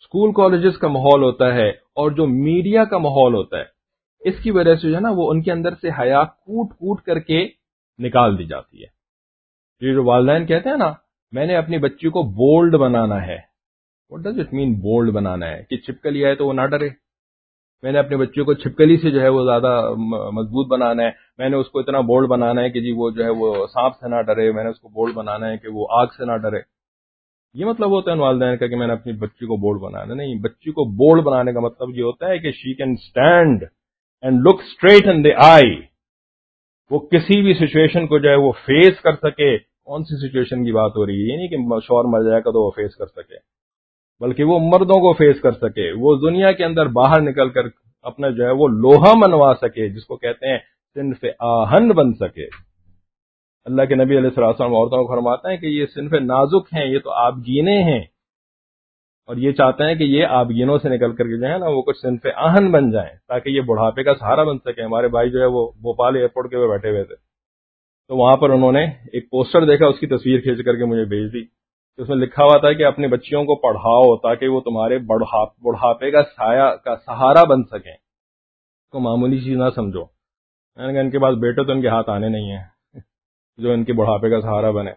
اسکول کالجز کا ماحول ہوتا ہے اور جو میڈیا کا ماحول ہوتا ہے، اس کی وجہ سے جو ہے نا، وہ ان کے اندر سے حیا کوٹ کوٹ کر کے نکال دی جاتی ہے۔ یہ جو والدین کہتے ہیں نا، میں نے اپنی بچی کو بولڈ بنانا ہے۔ What does it mean bold بنانا ہے؟ کہ چھپکلی آئے تو وہ نہ ڈرے۔ میں نے اپنے بچوں کو چھپکلی سے جو ہے وہ زیادہ مضبوط بنانا ہے۔ میں نے اس کو اتنا بولڈ بنانا ہے کہ جی وہ جو ہے وہ سانپ سے نہ ڈرے۔ میں نے اس کو بولڈ بنانا ہے کہ وہ آگ سے نہ ڈرے۔ یہ مطلب ہوتا ہے والدین کا کہ میں نے اپنی بچی کو بولڈ بنانا نہیں، بچی کو بولڈ بنانے کا مطلب یہ ہوتا ہے کہ she can stand and look straight in the eye وہ کسی بھی سچویشن کو جو ہے وہ فیس کر سکے۔ کون سی سچویشن کی بات ہو رہی ہے؟ یہ نہیں کہ شور مر جائے گا تو وہ فیس کر سکے۔ بلکہ وہ مردوں کو فیس کر سکے۔ وہ دنیا کے اندر باہر نکل کر اپنا جو ہے وہ لوہا منوا سکے، جس کو کہتے ہیں صنف آہن بن سکے۔ اللہ کے نبی علیہ السلام عورتوں کو فرماتے ہیں کہ یہ صنف نازک ہیں، یہ تو آپ گینے ہیں۔ اور یہ چاہتے ہیں کہ یہ آپ گینوں سے نکل کر کے جو ہے نا وہ کچھ صنف آہن بن جائیں تاکہ یہ بڑھاپے کا سہارا بن سکے۔ ہمارے بھائی جو ہے وہ بھوپال ایئرپورٹ کے ہوئے بیٹھے ہوئے تھے۔ تو وہاں پر انہوں نے ایک پوسٹر دیکھا، اس کی تصویر کھینچ کر کے مجھے بھیج دی۔ اس میں لکھا ہوا تھا کہ اپنی بچیوں کو پڑھاؤ تاکہ وہ تمہارے بڑھاپے کا سایہ، کا سہارا بن سکیں۔ کو معمولی چیز نہ سمجھو۔ میں نے کہا ان کے پاس بیٹے تو ان کے ہاتھ آنے نہیں ہیں۔ جو ان کے بڑھاپے کا سہارا بنے۔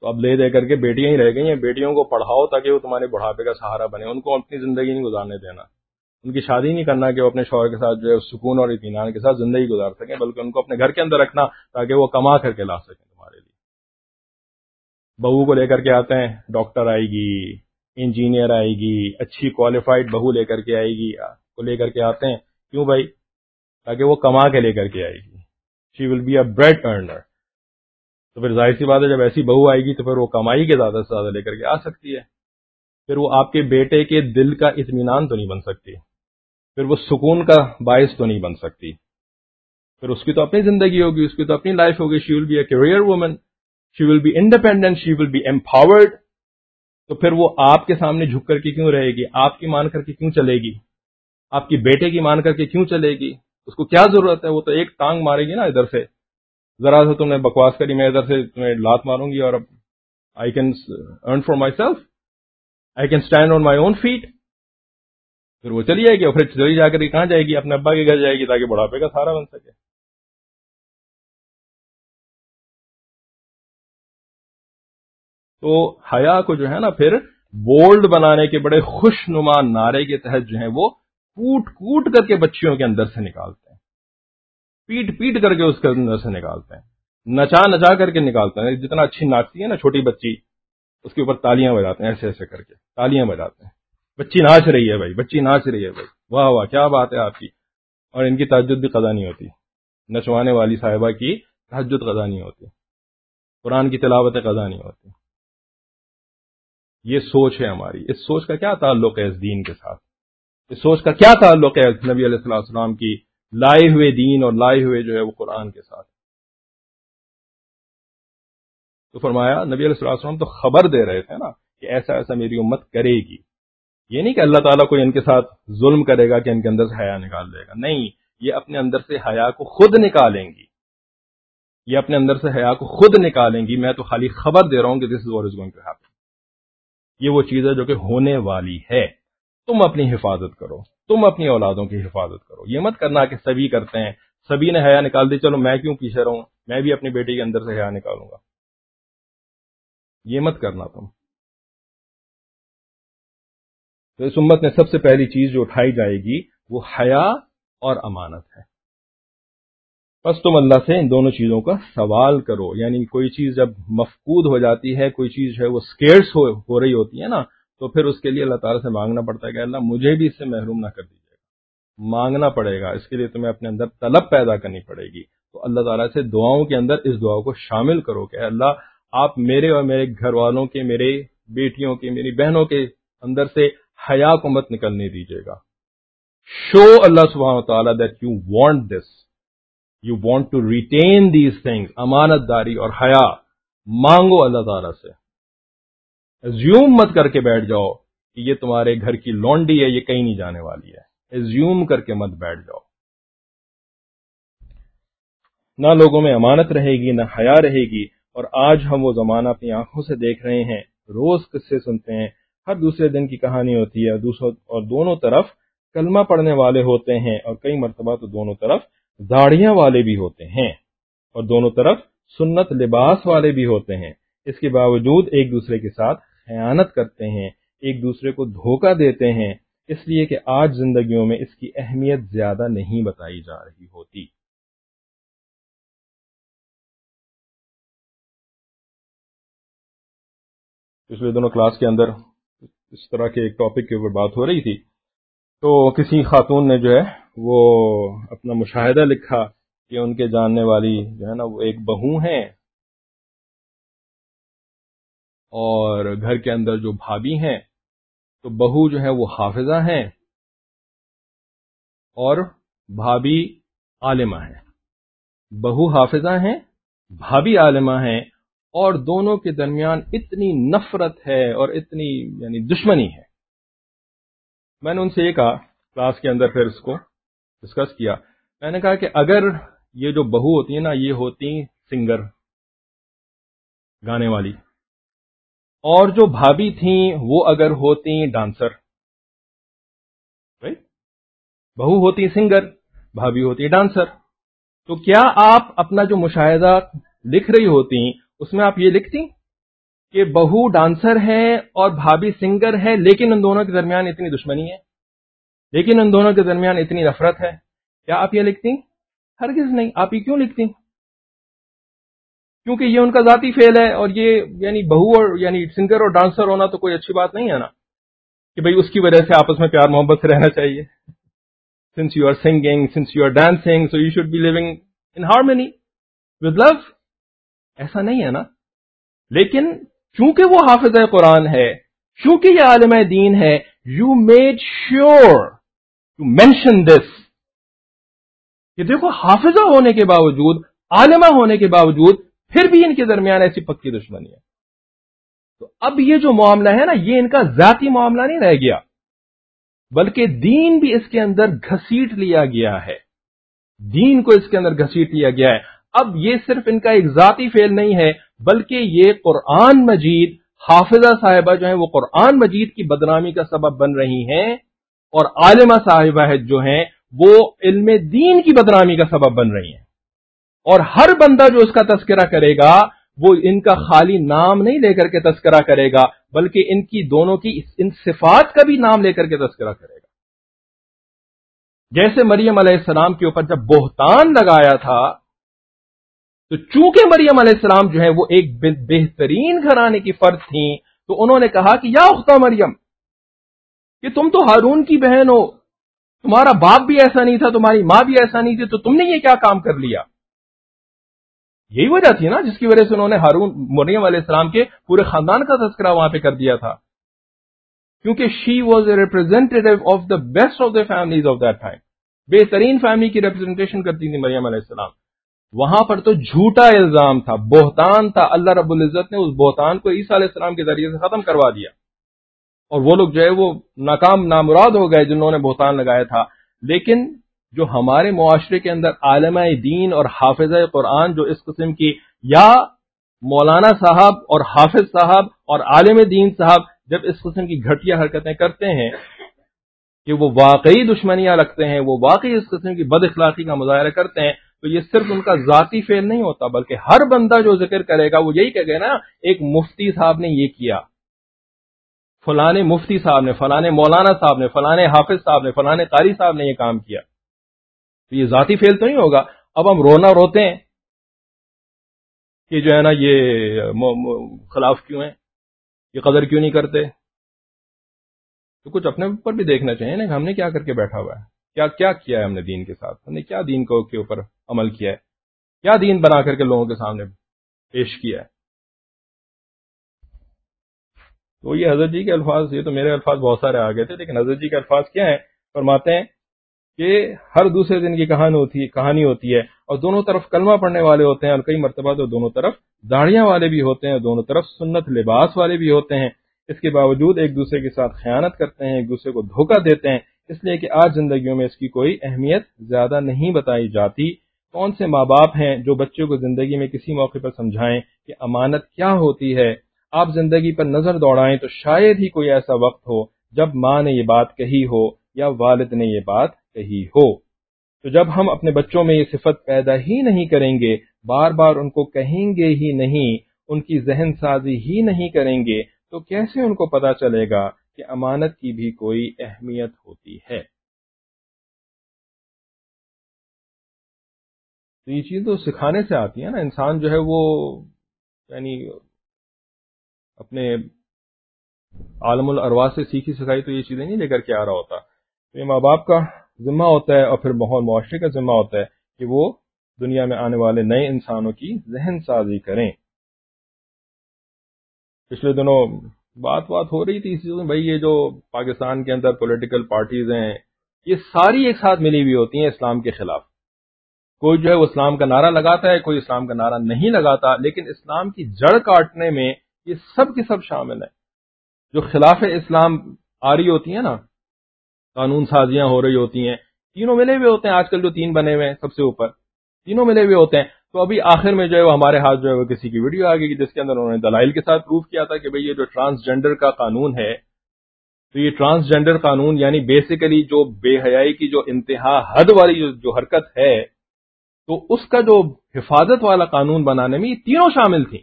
تو اب لے دے کر کے بیٹیاں ہی رہ گئی ہیں۔ بیٹیوں کو پڑھاؤ تاکہ وہ تمہارے بڑھاپے کا سہارا بنے۔ ان کو اپنی زندگی نہیں گزارنے دینا۔ ان کی شادی نہیں کرنا کہ وہ اپنے شوہر کے ساتھ جو ہے سکون اور اطمینان کے ساتھ زندگی گزار سکیں، بلکہ ان کو اپنے گھر کے اندر رکھنا تاکہ وہ کما کر کے لا سکیں تمہارے لیے۔ بہو کو لے کر کے آتے ہیں، ڈاکٹر آئے گی، انجینئر آئے گی، اچھی کوالیفائڈ بہو لے کر کے آئے گی کو لے کر کے آتے ہیں۔ کیوں بھائی؟ تاکہ وہ کما کے لے کر کے آئے گی۔ She will be a bread earner تو پھر ظاہر سی بات ہے، جب ایسی بہو آئے گی تو پھر وہ کمائی کے زیادہ سے زیادہ لے کر کے آ سکتی ہے۔ پھر وہ آپ کے بیٹے کے دل کا اطمینان تو نہیں بن سکتی۔ پھر وہ سکون کا باعث تو نہیں بن سکتی۔ پھر اس کی تو اپنی زندگی ہوگی، اس کی تو اپنی لائف ہوگی۔ She will be a career woman she will be independent she will be empowered تو پھر وہ آپ کے سامنے جھک کر کے کیوں رہے گی؟ آپ کی مان کر کے کیوں چلے گی؟ آپ کی بیٹے کی مان کر کے کیوں چلے گی؟ اس کو کیا ضرورت ہے؟ وہ تو ایک ٹانگ مارے گی نا ادھر سے۔ ذرا سے تم نے بکواس کری، میں ادھر سے تمہیں لات ماروں گی اور اب I can earn for myself I can stand on my own feet پھر وہ چلی جائے گی اور پھر چلی جا کر کہاں جائے گی؟ اپنے ابا کے گھر جائے گی تاکہ بڑھاپے کا سارا بن سکے۔ تو حیا کو جو ہے نا، پھر بولڈ بنانے کے بڑے خوش نما نعرے کے تحت جو ہیں وہ کوٹ کوٹ کر کے بچیوں کے اندر سے نکالتے پیٹ پیٹ کر کے اس کے اندر سے نکالتے ہیں۔ نچا نچا کر کے نکالتے ہیں۔ جتنا اچھی ناچتی ہے نا چھوٹی بچی، اس کے اوپر تالیاں بجاتے ہیں، ایسے ایسے کر کے تالیاں بجاتے ہیں۔ بچی ناچ رہی ہے بھائی، بچی ناچ رہی ہے بھائی۔ واہ واہ، کیا بات ہے آپ کی۔ اور ان کی تحجد بھی قضا نہیں ہوتی۔ نچوانے والی صاحبہ کی تحجد قضا نہیں ہوتی۔ قرآن کی تلاوت قضا نہیں ہوتی۔ یہ سوچ ہے ہماری۔ اس سوچ کا کیا تعلق ہے اس دین کے ساتھ؟ اس سوچ کا کیا تعلق ہے نبی علیہ السلام کی لائے ہوئے دین اور لائے ہوئے جو ہے وہ قرآن کے ساتھ۔ تو فرمایا، نبی علیہ السلام السلام تو خبر دے رہے تھے نا کہ ایسا ایسا میری امت کرے گی۔ یہ نہیں کہ اللہ تعالیٰ کوئی ان کے ساتھ ظلم کرے گا کہ ان کے اندر سے حیا نکال دے گا۔ نہیں، یہ اپنے اندر سے حیا کو خود نکالیں گی۔ یہ اپنے اندر سے حیا کو خود نکالیں گی۔ میں تو خالی خبر دے رہا ہوں کہ this is is going to happen یہ وہ چیز ہے جو کہ ہونے والی ہے۔ تم اپنی حفاظت کرو۔ تم اپنی اولادوں کی حفاظت کرو۔ یہ مت کرنا کہ سبھی کرتے ہیں، سبھی نے حیا نکال دی، چلو میں کیوں پیچھے رہوں؟ میں بھی اپنی بیٹی کے اندر سے حیا نکالوں گا۔ یہ مت کرنا تم۔ تو اس امت میں سب سے پہلی چیز جو اٹھائی جائے گی، وہ حیا اور امانت ہے۔ بس تم اللہ سے ان دونوں چیزوں کا سوال کرو۔ یعنی کوئی چیز جب مفقود ہو جاتی ہے، کوئی چیز جو ہے وہ اسکیئرس ہو رہی ہوتی ہے نا تو پھر اس کے لیے اللہ تعالیٰ سے مانگنا پڑتا ہے کہ اللہ مجھے بھی اس سے محروم نہ کر دیجیے گا۔ مانگنا پڑے گا۔ اس کے لیے تمہیں اپنے اندر طلب پیدا کرنی پڑے گی۔ تو اللہ تعالیٰ سے دعاؤں کے اندر اس دعا کو شامل کرو کہ اللہ، آپ میرے اور میرے گھر والوں کے، میرے بیٹیوں کے، میری بہنوں کے اندر سے حیا کو مت نکلنے دیجیے گا۔ شو اللہ سبحانہ تعالیٰ that you want this you want to retain these things امانت داری اور حیا۔ مانگو اللہ تعالیٰ سے۔ ایزیوم مت کر کے بیٹھ جاؤ کہ یہ تمہارے گھر کی لونڈی ہے، یہ کہیں نہیں جانے والی ہے۔ ایزیوم کر کے مت بیٹھ جاؤ۔ نہ لوگوں میں امانت رہے گی، نہ حیا رہے گی، اور آج ہم وہ زمانہ اپنی آنکھوں سے دیکھ رہے ہیں۔ روز قصے سنتے ہیں۔ ہر دوسرے دن کی کہانی ہوتی ہے۔ اور دونوں طرف کلمہ پڑھنے والے ہوتے ہیں، اور کئی مرتبہ تو دونوں طرف داڑیاں والے بھی ہوتے ہیں، اور دونوں طرف سنت لباس والے بھی ہوتے ہیں۔ اس کے باوجود ایک دوسرے کے ساتھ خیانت کرتے ہیں، ایک دوسرے کو دھوکہ دیتے ہیں، اس لیے کہ آج زندگیوں میں اس کی اہمیت زیادہ نہیں بتائی جا رہی ہوتی۔ پچھلے دونوں کلاس کے اندر اس طرح کے ایک ٹاپک کے اوپر بات ہو رہی تھی، تو کسی خاتون نے جو ہے وہ اپنا مشاہدہ لکھا کہ ان کے جاننے والی جو ہے نا وہ ایک بہو ہیں۔ اور گھر کے اندر جو بھابھی ہیں، تو بہو جو ہے وہ حافظہ ہیں اور بھابھی عالمہ ہیں۔ بہو حافظہ ہیں، بھابھی عالمہ ہیں اور دونوں کے درمیان اتنی نفرت ہے اور اتنی یعنی دشمنی ہے۔ میں نے ان سے یہ کہا، کلاس کے اندر پھر اس کو ڈسکس کیا۔ میں نے کہا کہ اگر یہ جو بہو ہوتی ہیں نا، یہ ہوتی سنگر، گانے والی اور جو بھابھی تھیں، وہ اگر ہوتی ڈانسر۔ بہو ہوتی سنگر، بھابھی ہوتی ڈانسر۔ تو کیا آپ اپنا جو مشاہدہ لکھ رہی ہوتی، اس میں آپ یہ لکھتی کہ بہو ڈانسر ہے اور بھابھی سنگر ہے، لیکن ان دونوں کے درمیان اتنی دشمنی ہے؟ لیکن ان دونوں کے درمیان اتنی نفرت ہے؟ کیا آپ یہ لکھتی؟ ہرگز نہیں۔ آپ یہ کیوں لکھتی؟ کیونکہ یہ ان کا ذاتی فیل ہے اور یہ یعنی بہو اور یعنی سنگر اور ڈانسر ہونا تو کوئی اچھی بات نہیں ہے نا کہ بھئی اس کی وجہ سے آپس میں پیار محبت سے رہنا چاہیے۔ Since you are singing since you are dancing so you should be living in harmony with love ایسا نہیں ہے نا۔ لیکن چونکہ وہ حافظ قرآن ہے، چونکہ یہ عالم دین ہے you made sure to mention this کہ دیکھو، حافظہ ہونے کے باوجود، عالمہ ہونے کے باوجود پھر بھی ان کے درمیان ایسی پکی دشمنی ہے۔ تو اب یہ جو معاملہ ہے نا، یہ ان کا ذاتی معاملہ نہیں رہ گیا، بلکہ دین بھی اس کے اندر گھسیٹ لیا گیا ہے۔ دین کو اس کے اندر گھسیٹ لیا گیا ہے۔ اب یہ صرف ان کا ایک ذاتی فیل نہیں ہے، بلکہ یہ قرآن مجید حافظہ صاحبہ جو ہیں، وہ قرآن مجید کی بدنامی کا سبب بن رہی ہیں، اور عالمہ صاحبہ جو ہیں، وہ علم دین کی بدنامی کا سبب بن رہی ہیں۔ اور ہر بندہ جو اس کا تذکرہ کرے گا، وہ ان کا خالی نام نہیں لے کر کے تذکرہ کرے گا، بلکہ ان کی دونوں کی ان صفات کا بھی نام لے کر کے تذکرہ کرے گا۔ جیسے مریم علیہ السلام کے اوپر جب بہتان لگایا تھا، تو چونکہ مریم علیہ السلام جو ہے وہ ایک بہترین گھرانے کی فرد تھیں، تو انہوں نے کہا کہ یا اختہ مریم، کہ تم تو ہارون کی بہن ہو، تمہارا باپ بھی ایسا نہیں تھا، تمہاری ماں بھی ایسا نہیں تھی، تو تم نے یہ کیا کام کر لیا؟ یہی وجہ تھی نا جس کی وجہ سے انہوں نے ہارون مریم علیہ السلام کے پورے خاندان کا تذکرہ وہاں پہ کر دیا تھا۔ کیونکہ she was a representative of the best of the families of that time بہترین فیملی کی ریپرزینٹیشن کرتی تھی مریم علیہ السلام۔ وہاں پر تو جھوٹا الزام تھا، بہتان تھا۔ اللہ رب العزت نے اس بہتان کو عیسیٰ علیہ السلام کے ذریعے سے ختم کروا دیا۔ اور وہ لوگ جو ہے وہ ناکام، نامراد ہو گئے جنہوں نے بہتان لگایا تھا۔ لیکن جو ہمارے معاشرے کے اندر عالم دین اور حافظ قرآن جو اس قسم کی، یا مولانا صاحب اور حافظ صاحب اور عالم دین صاحب جب اس قسم کی گھٹیا حرکتیں کرتے ہیں کہ وہ واقعی دشمنیاں رکھتے ہیں، وہ واقعی اس قسم کی بد اخلاقی کا مظاہرہ کرتے ہیں، تو یہ صرف ان کا ذاتی فیل نہیں ہوتا، بلکہ ہر بندہ جو ذکر کرے گا، وہ یہی کہ گا نا، ایک مفتی صاحب نے یہ کیا۔ فلانے مفتی صاحب نے فلانے مولانا صاحب نے فلانے حافظ صاحب نے فلانے قاری صاحب نے یہ کام کیا۔ تو یہ ذاتی فیل تو نہیں ہوگا۔ اب ہم رونا روتے ہیں کہ جو ہے نا یہ خلاف کیوں ہیں؟ یہ قدر کیوں نہیں کرتے؟ تو کچھ اپنے اوپر بھی دیکھنا چاہیے نا کہ ہم نے کیا کر کے بیٹھا ہوا ہے۔ کیا کیا کیا ہے ہم نے دین کے ساتھ؟ ہم نے کیا دین کو کے اوپر عمل کیا ہے؟ کیا دین بنا کر کے لوگوں کے سامنے پیش کیا ہے؟ تو یہ حضرت جی کے الفاظ، یہ تو میرے الفاظ بہت سارے آ گئے تھے، لیکن حضرت جی کے الفاظ کیا ہیں؟ فرماتے ہیں کہ ہر دوسرے دن کی کہانی ہوتی ہے کہانی ہوتی ہے اور دونوں طرف کلمہ پڑھنے والے ہوتے ہیں اور کئی مرتبہ تو دونوں طرف داڑیاں والے بھی ہوتے ہیں، دونوں طرف سنت لباس والے بھی ہوتے ہیں۔ اس کے باوجود ایک دوسرے کے ساتھ خیانت کرتے ہیں، ایک دوسرے کو دھوکہ دیتے ہیں۔ اس لیے کہ آج زندگیوں میں اس کی کوئی اہمیت زیادہ نہیں بتائی جاتی۔ کون سے ماں باپ ہیں جو بچوں کو زندگی میں کسی موقع پر سمجھائیں کہ امانت کیا ہوتی ہے؟ آپ زندگی پر نظر دوڑائیں تو شاید ہی کوئی ایسا وقت ہو جب ماں نے یہ بات کہی ہو یا والد نے یہ بات کہی ہو۔ تو جب ہم اپنے بچوں میں یہ صفت پیدا ہی نہیں کریں گے، بار بار ان کو کہیں گے ہی نہیں، ان کی ذہن سازی ہی نہیں کریں گے، تو کیسے ان کو پتا چلے گا کہ امانت کی بھی کوئی اہمیت ہوتی ہے؟ تو یہ چیز تو سکھانے سے آتی ہے نا۔ انسان جو ہے وہ یعنی اپنے عالم الروا سے سیکھی سکھائی تو یہ چیزیں نہیں لے کر کے آ رہا ہوتا۔ تو یہ ماں باپ کا ذمہ ہوتا ہے اور پھر ماحول معاشرے کا ذمہ ہوتا ہے کہ وہ دنیا میں آنے والے نئے انسانوں کی ذہن سازی کریں۔ پچھلے دنوں بات بات ہو رہی تھی اسی میں بھائی یہ جو پاکستان کے اندر پولیٹیکل پارٹیز ہیں، یہ ساری ایک ساتھ ملی ہوئی ہوتی ہیں اسلام کے خلاف۔ کوئی جو ہے وہ اسلام کا نعرہ لگاتا ہے، کوئی اسلام کا نعرہ نہیں لگاتا، لیکن اسلام کی جڑ کاٹنے میں یہ سب کے سب شامل ہیں۔ جو خلاف اسلام آ رہی ہوتی ہیں نا قانون سازیاں ہو رہی ہوتی ہیں۔ تینوں ملے ہوئے ہوتے ہیں آج کل جو تین بنے ہوئے ہیں سب سے اوپر۔ تینوں ملے ہوئے ہوتے ہیں۔ تو ابھی آخر میں جو ہے وہ ہمارے ہاتھ جو ہے وہ کسی کی ویڈیو آ گئی جس کے اندر انہوں نے دلائل کے ساتھ پروف کیا تھا کہ بھئی یہ جو ٹرانسجینڈر کا قانون ہے، تو یہ ٹرانسجینڈر قانون یعنی بیسیکلی جو بے حیائی کی جو انتہا حد والی جو حرکت ہے، تو اس کا جو حفاظت والا قانون بنانے میں یہ تینوں شامل تھیں۔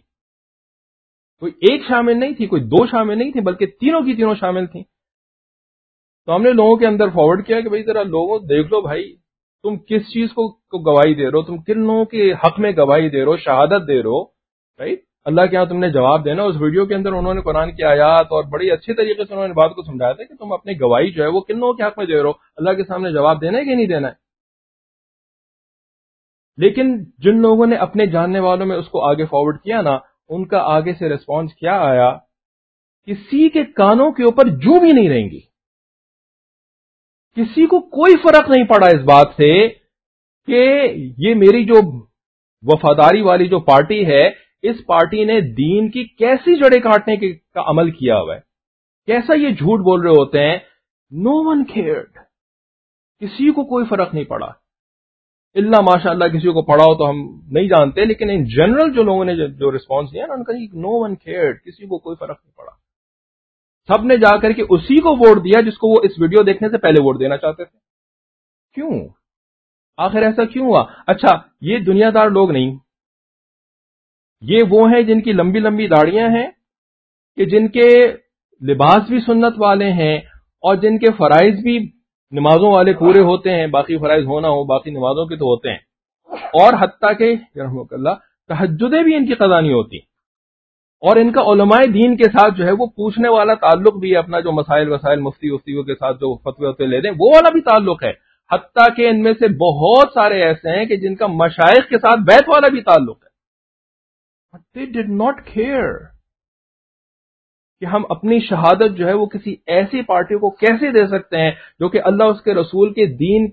کوئی ایک شامل نہیں تھی، کوئی دو شامل نہیں تھی بلکہ تینوں کی تینوں شامل تھیں۔ تو ہم نے لوگوں کے اندر فارورڈ کیا کہ بھائی ذرا لوگوں، دیکھ لو بھائی، تم کس چیز کو گواہی دے رہے ہو؟ تم کن لوگوں کے حق میں گواہی دے رہے ہو؟ شہادت دے رہے ہو؟ رائٹ اللہ کے یہاں تم نے جواب دینا اس ویڈیو کے اندر انہوں نے قرآن کی آیات اور بڑی اچھی طریقے سے انہوں نے بات کو سمجھایا تھا کہ تم اپنی گواہی جو ہے وہ کن لوگوں کے حق میں دے رہے ہو؟ اللہ کے سامنے جواب دینا ہے کہ نہیں دینا ہے؟ لیکن جن لوگوں نے اپنے جاننے والوں میں اس کو آگے فارورڈ کیا نا، ان کا آگے سے ریسپانس کیا آیا، کسی کے کانوں کے اوپر جو بھی نہیں رہیں گی۔ کسی کو کوئی فرق نہیں پڑا اس بات سے کہ یہ میری جو وفاداری والی جو پارٹی ہے، اس پارٹی نے دین کی کیسی جڑے کاٹنے کا عمل کیا ہوا ہے۔ کیسا یہ جھوٹ بول رہے ہوتے ہیں؟ نو ون کیئرڈ کسی کو کوئی فرق نہیں پڑا۔ اللہ ماشاء اللہ کسی کو پڑھا ہو تو ہم نہیں جانتے، لیکن ان جنرل جو لوگوں نے جو رسپانس دیا نا، ان کا نو ون کیئرڈ کسی کو کوئی فرق نہیں پڑا۔ سب نے جا کر کے اسی کو ووٹ دیا جس کو وہ اس ویڈیو دیکھنے سے پہلے ووٹ دینا چاہتے تھے۔ کیوں؟ آخر ایسا کیوں ہوا؟ اچھا یہ دنیا دار لوگ نہیں۔ یہ وہ ہیں جن کی لمبی لمبی داڑیاں ہیں، کہ جن کے لباس بھی سنت والے ہیں اور جن کے فرائض بھی نمازوں والے پورے ہوتے ہیں، باقی فرائض ہونا ہو، باقی نمازوں کے تو ہوتے ہیں۔ اور حتیٰ کہ رحمۃ اللہ تحجدیں بھی ان کی قضا نہیں ہوتی۔ اور ان کا علماء دین کے ساتھ جو ہے وہ پوچھنے والا تعلق بھی ہے اپنا جو مسائل وسائل مفتی وفتیوں کے ساتھ جو فتوے وطوے لے دیں وہ والا بھی تعلق ہے۔ حتیٰ کہ ان میں سے بہت سارے ایسے ہیں کہ جن کا مشائق کے ساتھ بیت والا بھی تعلق ہے۔ ڈڈ ناٹ کیئر کہ ہم اپنی شہادت جو ہے وہ کسی ایسی پارٹی کو کیسے دے سکتے ہیں جو کہ اللہ اس کے رسول کے دین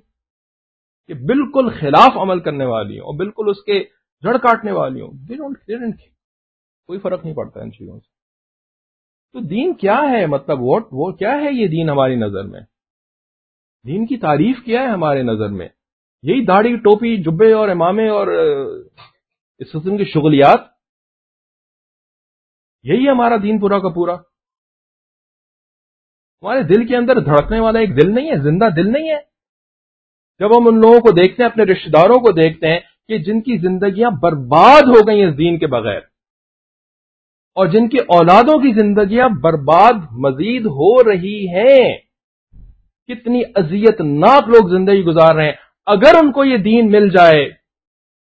کے بالکل خلاف عمل کرنے والی ہوں اور بالکل اس کے جڑ کاٹنے والی ہوں۔ کوئی فرق نہیں پڑتا ان چیزوں سے۔ تو دین کیا ہے؟ مطلب ووٹ وہ کیا ہے یہ دین ہماری نظر میں؟ دین کی تعریف کیا ہے ہمارے نظر میں؟ یہی داڑھی، ٹوپی، جبے اور امامے اور اس قسم کی شغلیات۔ یہی ہمارا دین پورا کا پورا۔ ہمارے دل کے اندر دھڑکنے والا ایک دل نہیں ہے، زندہ دل نہیں ہے۔ جب ہم ان لوگوں کو دیکھتے ہیں، اپنے رشتے داروں کو دیکھتے ہیں کہ جن کی زندگیاں برباد ہو گئی اس دین کے بغیر اور جن کی اولادوں کی زندگیاں برباد مزید ہو رہی ہیں۔ کتنی اذیت ناک لوگ زندگی گزار رہے ہیں۔ اگر ان کو یہ دین مل جائے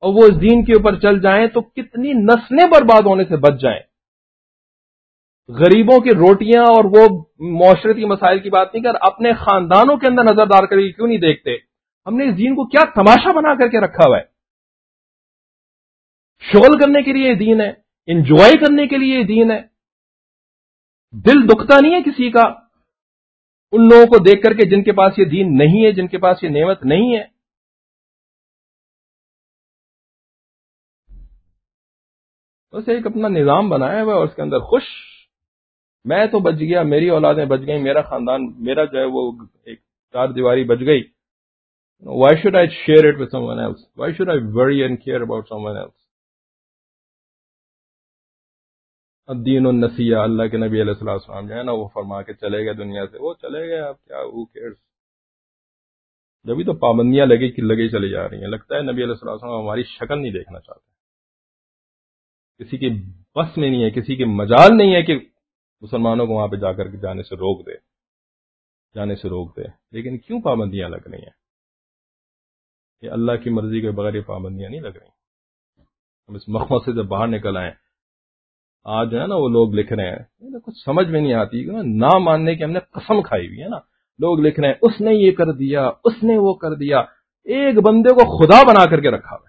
اور وہ اس دین کے اوپر چل جائیں تو کتنی نسلیں برباد ہونے سے بچ جائیں۔ غریبوں کی روٹیاں اور وہ معاشرتی مسائل کی بات نہیں کر اپنے خاندانوں کے اندر نظر دار کر کے کیوں نہیں دیکھتے۔ ہم نے اس دین کو کیا تماشا بنا کر کے رکھا ہوا ہے۔ شغل کرنے کے لیے یہ دین ہے۔ انجوائے کرنے کے لیے یہ دین ہے۔ دل دکھتا نہیں ہے کسی کا۔ ان لوگوں کو دیکھ کر کے جن کے پاس یہ دین نہیں ہے، جن کے پاس یہ نعمت نہیں ہے۔ بس ایک اپنا نظام بنایا ہوا ہے اور اس کے اندر خوش۔ میں تو بچ گیا، میری اولادیں بچ گئی میرا خاندان، میرا جو ہے وہ ایک چار دیواری بچ گئی۔ Why should I share it with someone else why should I worry and care about someone else دین النسیہ، اللہ کے نبی علیہ السلام السلام جو ہے نا، وہ فرما کے چلے گئے دنیا سے۔ وہ چلے گئے آپ کیا وہ کیئرس جبھی تو پابندیاں لگے کہ لگے چلی جا رہی ہیں۔ لگتا ہے نبی علیہ السلام ہماری شکل نہیں دیکھنا چاہتے۔ کسی کی بس میں نہیں ہے، کسی کے مجال نہیں ہے کہ مسلمانوں کو وہاں پہ جا کر کے جانے سے روک دے، جانے سے روک دے۔ لیکن کیوں پابندیاں لگ رہی ہیں؟ یہ اللہ کی مرضی کے بغیر یہ پابندیاں نہیں لگ رہی۔ ہم اس مخمت سے جب باہر نکل آئے آج جو ہے نا وہ لوگ لکھ رہے ہیں۔ کچھ سمجھ میں نہیں آتی۔ نہ ماننے کی ہم نے قسم کھائی ہوئی ہے نا۔ لوگ لکھ رہے ہیں، اس نے یہ کر دیا، اس نے وہ کر دیا۔ ایک بندے کو خدا بنا کر کے رکھا ہوا ہے۔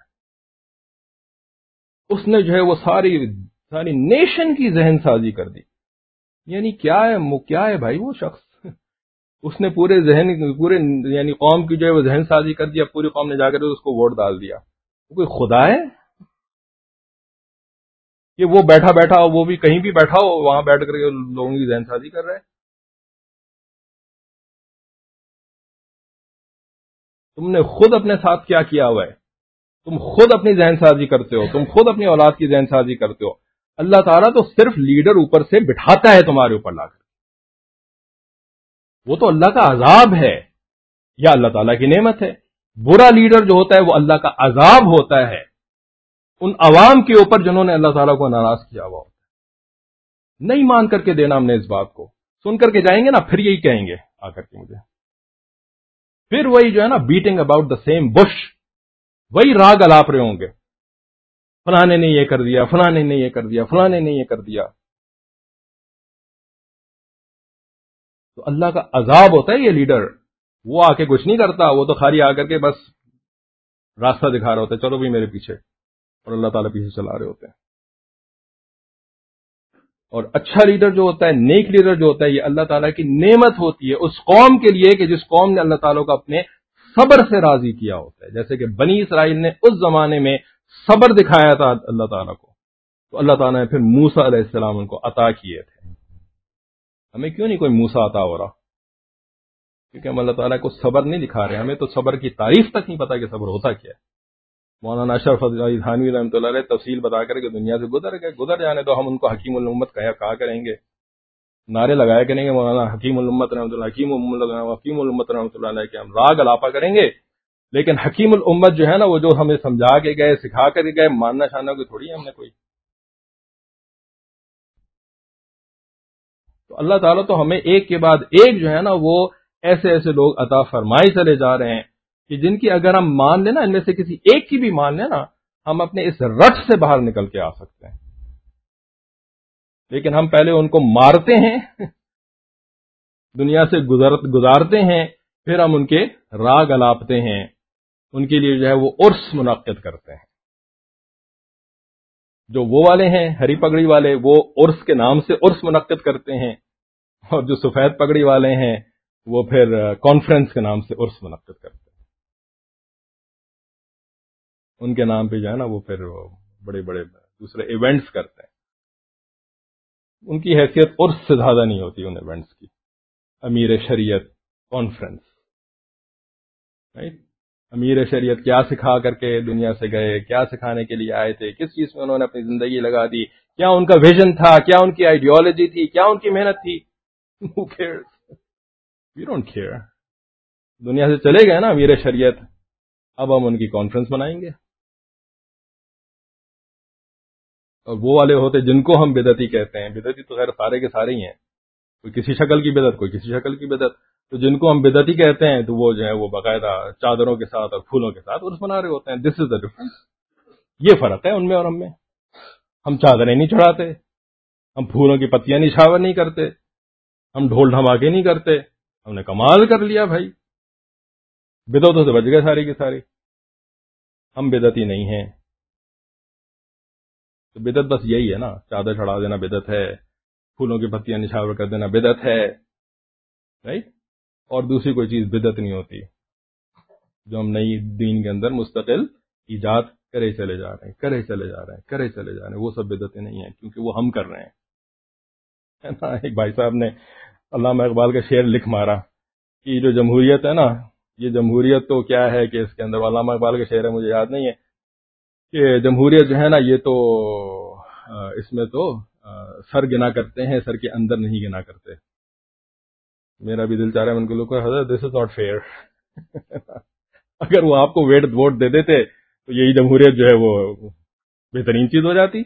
اس نے جو ہے وہ ساری ساری نیشن کی ذہن سازی کر دی۔ یعنی کیا ہے کیا ہے بھائی وہ شخص؟ اس نے پورے ذہن، پورے یعنی قوم کی جو ہے وہ ذہن سازی کر دیا پوری قوم نے جا کر اس کو ووٹ ڈال دیا۔ وہ کوئی خدا ہے؟ کہ وہ بیٹھا بیٹھا ہو، وہ بھی کہیں بھی بیٹھا ہو، وہاں بیٹھ کر کے لوگوں کی ذہن سازی کر رہے تم نے خود اپنے ساتھ کیا کیا ہوا ہے؟ تم خود اپنی ذہن سازی کرتے ہو، تم خود اپنی اولاد کی ذہن سازی کرتے ہو۔ اللہ تعالیٰ تو صرف لیڈر اوپر سے بٹھاتا ہے تمہارے اوپر لا کر۔ وہ تو اللہ کا عذاب ہے، یا اللہ تعالیٰ کی نعمت ہے۔ برا لیڈر جو ہوتا ہے، وہ اللہ کا عذاب ہوتا ہے۔ ان عوام کے اوپر جنہوں نے اللہ تعالیٰ کو ناراض کیا ہوا نہیں مان کر کے دینا ہم نے اس بات کو۔ سن کر کے جائیں گے نا، پھر یہی کہیں گے، آ کر کے مجھے۔ پھر وہی جو ہے نا beating about the same bush وہی راگ الاپ رہے ہوں گے۔ فلانے نے یہ کر دیا فلانے نے یہ کر دیا فلانے نے یہ کر دیا۔ تو اللہ کا عذاب ہوتا ہے یہ لیڈر۔ وہ آ کے کچھ نہیں کرتا، وہ تو خالی آ کر کے بس راستہ دکھا رہا ہوتا ہے، چلو بھی میرے پیچھے۔ اور اللہ تعالیٰ پیچھے چلا رہے ہوتے ہیں۔ اور اچھا لیڈر جو ہوتا ہے، نیک لیڈر جو ہوتا ہے، یہ اللہ تعالیٰ کی نعمت ہوتی ہے اس قوم کے لیے کہ جس قوم نے اللہ تعالیٰ کو اپنے صبر سے راضی کیا ہوتا ہے۔ جیسے کہ بنی اسرائیل نے اس زمانے میں صبر دکھایا تھا اللہ تعالیٰ کو۔ تو اللہ تعالیٰ نے پھر موسا علیہ السلام ان کو عطا کیے تھے۔ ہمیں کیوں نہیں کوئی موسا عطا ہو رہا؟ کیونکہ ہم اللہ تعالیٰ کو صبر نہیں دکھا رہے، ہمیں تو صبر کی تعریف تک نہیں پتا کہ صبر ہوتا کیا ہے۔ مولانا اشرف تھانوی رحمۃ اللہ علیہ تفصیل بتا کر کہ دنیا سے گزر گئے۔ گزر جانے تو ہم ان کو حکیم الامت کہا کہا کریں گے۔ نعرے لگایا کریں گے مولانا حکیم الامت رحمۃ اللہ حکیم حکیم الامت رحمۃ اللہ علیہ کے ہم راگ الاپا کریں گے۔ لیکن حکیم الامت جو ہے نا وہ جو ہمیں سمجھا کے گئے، سکھا کر گئے، ماننا شاننا کوئی تھوڑی ہے ہم نے کوئی۔ تو اللہ تعالیٰ تو ہمیں ایک کے بعد ایک جو ہے نا وہ ایسے ایسے لوگ عطا فرمائی چلے جا رہے ہیں۔ کہ جن کی اگر ہم مان لیں نا، ان میں سے کسی ایک کی بھی مان لیں نا، ہم اپنے اس رٹ سے باہر نکل کے آ سکتے ہیں۔ لیکن ہم پہلے ان کو مارتے ہیں، دنیا سے گزارتے ہیں، پھر ہم ان کے راگ الاپتے ہیں۔ ان کے لیے جو ہے وہ عرس منعقد کرتے ہیں۔ جو وہ والے ہیں، ہری پگڑی والے، وہ عرس کے نام سے عرس منعقد کرتے ہیں۔ اور جو سفید پگڑی والے ہیں، وہ پھر کانفرنس کے نام سے عرس منعقد کرتے ہیں۔ ان کے نام پہ جو ہے نا وہ پھر بڑے بڑے دوسرے ایونٹس کرتے ہیں۔ ان کی حیثیت عرس سے زیادہ نہیں ہوتی ان ایونٹس کی۔ امیر شریعت کانفرنس امیر شریعت کیا سکھا کر کے دنیا سے گئے، کیا سکھانے کے لیے آئے تھے، کس چیز میں انہوں نے اپنی زندگی لگا دی، کیا ان کا ویژن تھا، کیا ان کی آئیڈیالوجی تھی، کیا ان کی محنت تھی؟ ڈونٹ کیئر دنیا سے چلے گئے نا امیر شریعت۔ اب ہم ان کی کانفرنس بنائیں گے۔ وہ والے ہوتے جن کو ہم بدتی کہتے ہیں۔ بدتی تو خیر سارے کے سارے ہی ہیں۔ کوئی کسی شکل کی بدت کوئی کسی شکل کی بدت تو جن کو ہم بدتی کہتے ہیں تو وہ جو ہے وہ باقاعدہ چادروں کے ساتھ اور پھولوں کے ساتھ عرس بنا رہے ہوتے ہیں۔ دس از دا ڈفرنس یہ فرق ہے ان میں اور ہم میں۔ ہم چادریں نہیں چڑھاتے، ہم پھولوں کی پتیاں نشاور نہیں کرتے، ہم ڈھول ڈھماکے نہیں کرتے۔ ہم نے کمال کر لیا بھائی۔ بدتوں سے بچ گئے ساری کی ساری ہم بدتی نہیں ہیں۔ تو بدت بس یہی ہے نا، چادر چڑھا دینا بدت ہے، پھولوں کی پتیاں نشاور کر دینا بدت ہے رائٹ اور دوسری کوئی چیز بدت نہیں ہوتی، جو ہم نئی دین کے اندر مستقل ایجاد کرے چلے جا رہے ہیں، کرے چلے جا رہے ہیں، کرے چلے جا رہے ہیں، وہ سب بدتیں نہیں ہیں، کیونکہ وہ ہم کر رہے ہیں۔ ایک بھائی صاحب نے علامہ اقبال کا شعر لکھ مارا کہ جو جمہوریت ہے نا، یہ جمہوریت تو کیا ہے کہ اس کے اندر علامہ اقبال کا شعر ہے، مجھے یاد نہیں ہے۔ کہ جمہوریت جو ہے نا یہ تو اس میں تو سر گنا کرتے ہیں، سر کے اندر نہیں گنا کرتے۔ میرا بھی دل چاہ رہا ہے ان کو لوگ حضرت دس از ناٹ فیئر اگر وہ آپ کو ویٹ ووٹ دے دیتے، تو یہی جمہوریت جو ہے وہ بہترین چیز ہو جاتی۔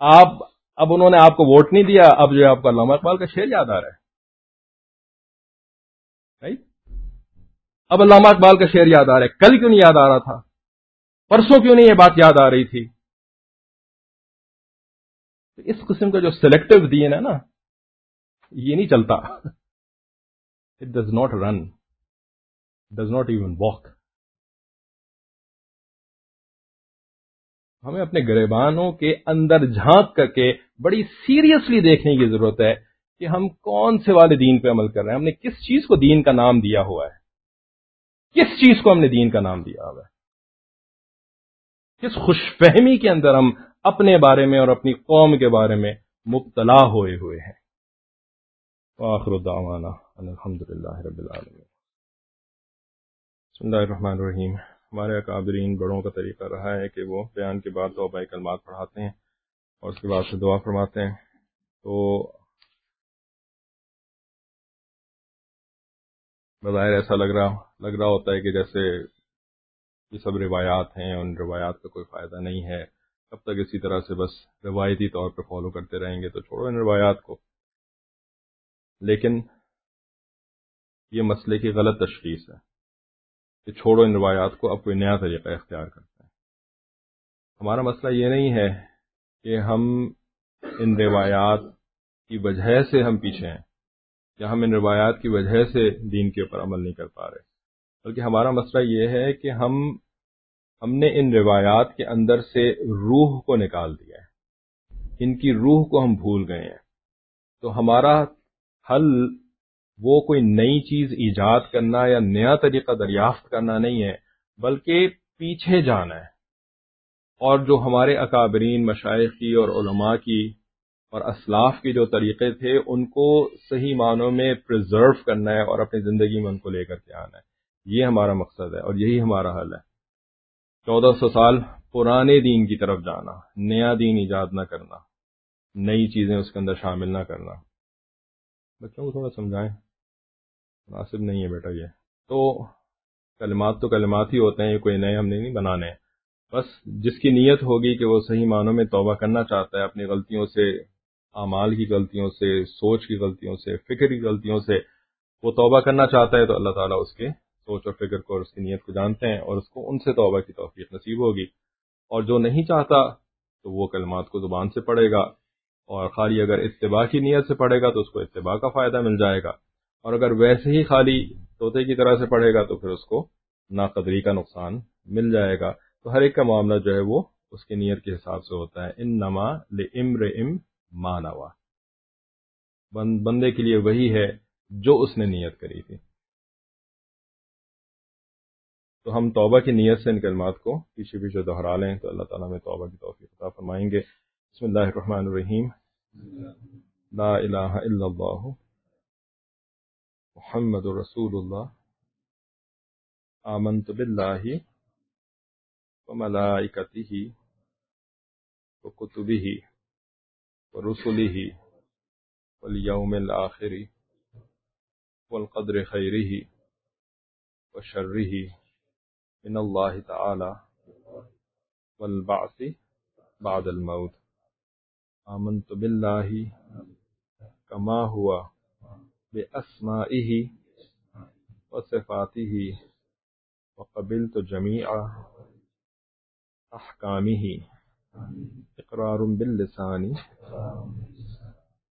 آپ، اب انہوں نے آپ کو ووٹ نہیں دیا، اب جو ہے آپ کا علامہ اقبال کا شعر یاد آ رہا ہے۔ اب علامہ اقبال کا شعر یاد آ رہا ہے۔ کل کیوں نہیں یاد آ رہا تھا؟ پرسوں کیوں نہیں یہ بات یاد آ رہی تھی؟ تو اس قسم کا جو سلیکٹو دین ہے نا، یہ نہیں چلتا۔ It does not run does not even walk ہمیں اپنے گریبانوں کے اندر جھانک کر کے بڑی سیریسلی دیکھنے کی ضرورت ہے کہ ہم کون سے والے دین پہ عمل کر رہے ہیں۔ ہم نے کس چیز کو دین کا نام دیا ہوا ہے؟ کس چیز کو ہم نے دین کا نام دیا ہوا ہے؟ کس خوش فہمی کے اندر ہم اپنے بارے میں اور اپنی قوم کے بارے میں مبتلا ہوئے ہوئے ہیں۔ آخر الدعوانا الحمد للہ رب العالمین۔ بسم اللہ الرحمن الرحیم۔ ہمارے اکابرین بڑوں کا طریقہ رہا ہے کہ وہ بیان کے بعد توبہ کلمات پڑھاتے ہیں اور اس کے بعد سے دعا فرماتے ہیں۔ تو بظاہر ایسا لگ رہا لگ رہا ہوتا ہے کہ جیسے یہ سب روایات ہیں، ان روایات کا کوئی فائدہ نہیں ہے۔ کب تک اسی طرح سے بس روایتی طور پہ فالو کرتے رہیں گے تو چھوڑو ان روایات کو۔ لیکن یہ مسئلے کی غلط تشخیص ہے کہ چھوڑو ان روایات کو، اب کوئی نیا طریقہ اختیار کرتے ہیں ہمارا مسئلہ یہ نہیں ہے کہ ہم ان روایات کی وجہ سے ہم پیچھے ہیں یا ہم ان روایات کی وجہ سے دین کے اوپر عمل نہیں کر پا رہے۔ بلکہ ہمارا مسئلہ یہ ہے کہ ہم ہم نے ان روایات کے اندر سے روح کو نکال دیا ہے۔ ان کی روح کو ہم بھول گئے ہیں۔ تو ہمارا حل وہ کوئی نئی چیز ایجاد کرنا یا نیا طریقہ دریافت کرنا نہیں ہے، بلکہ پیچھے جانا ہے۔ اور جو ہمارے اکابرین مشائقی اور علماء کی اور اسلاف کے جو طریقے تھے، ان کو صحیح معنوں میں پرزرو کرنا ہے اور اپنی زندگی میں ان کو لے کر کے آنا ہے۔ یہ ہمارا مقصد ہے اور یہی ہمارا حل ہے۔ چودہ سو سال پرانے دین کی طرف جانا، نیا دین ایجاد نہ کرنا، نئی چیزیں اس کے اندر شامل نہ کرنا۔ بچوں کو تھوڑا سمجھائیں۔ مناسب نہیں ہے بیٹا یہ۔ تو کلمات تو کلمات ہی ہوتے ہیں، یہ کوئی نئے ہم نے نہیں بنانے ہیں۔ بس جس کی نیت ہوگی کہ وہ صحیح معنوں میں توبہ کرنا چاہتا ہے، اپنی غلطیوں سے، اعمال کی غلطیوں سے، سوچ کی غلطیوں سے، فکر کی غلطیوں سے وہ توبہ کرنا چاہتا ہے، تو اللہ تعالیٰ اس کے سوچ اور فکر کو اور اس کی نیت کو جانتے ہیں اور اس کو ان سے توبہ کی توفیق نصیب ہوگی۔ اور جو نہیں چاہتا تو وہ کلمات کو زبان سے پڑھے گا اور خالی اگر اتباع کی نیت سے پڑھے گا تو اس کو اتباع کا فائدہ مل جائے گا۔ اور اگر ویسے ہی خالی طوطے کی طرح سے پڑھے گا تو پھر اس کو ناقدری کا نقصان مل جائے گا۔ تو ہر ایک کا معاملہ جو ہے وہ اس کی نیت کے حساب سے ہوتا ہے۔ ان نما لمر ام مانوا بندے کے لیے وہی ہے جو اس نے نیت کری تھی۔ تو ہم توبہ کی نیت سے ان کلمات کو پیچھے پیچھے دہرا لیں تو اللہ تعالیٰ میں توبہ کی توفیق عطا فرمائیں گے۔ بسم اللہ الرحمن الرحیم۔ لا الہ الا اللہ۔ محمد رسول اللہ۔ آمنت باللہ وملائکتہ وکتبہ ورسلہ والیوم الآخر والقدر خیرہ وشرہ من الله تعالى والبعث بعد الموت. آمنت بالله كما هو بأسمائه وصفاته وقبلت جميع أحكامه إقرار باللسان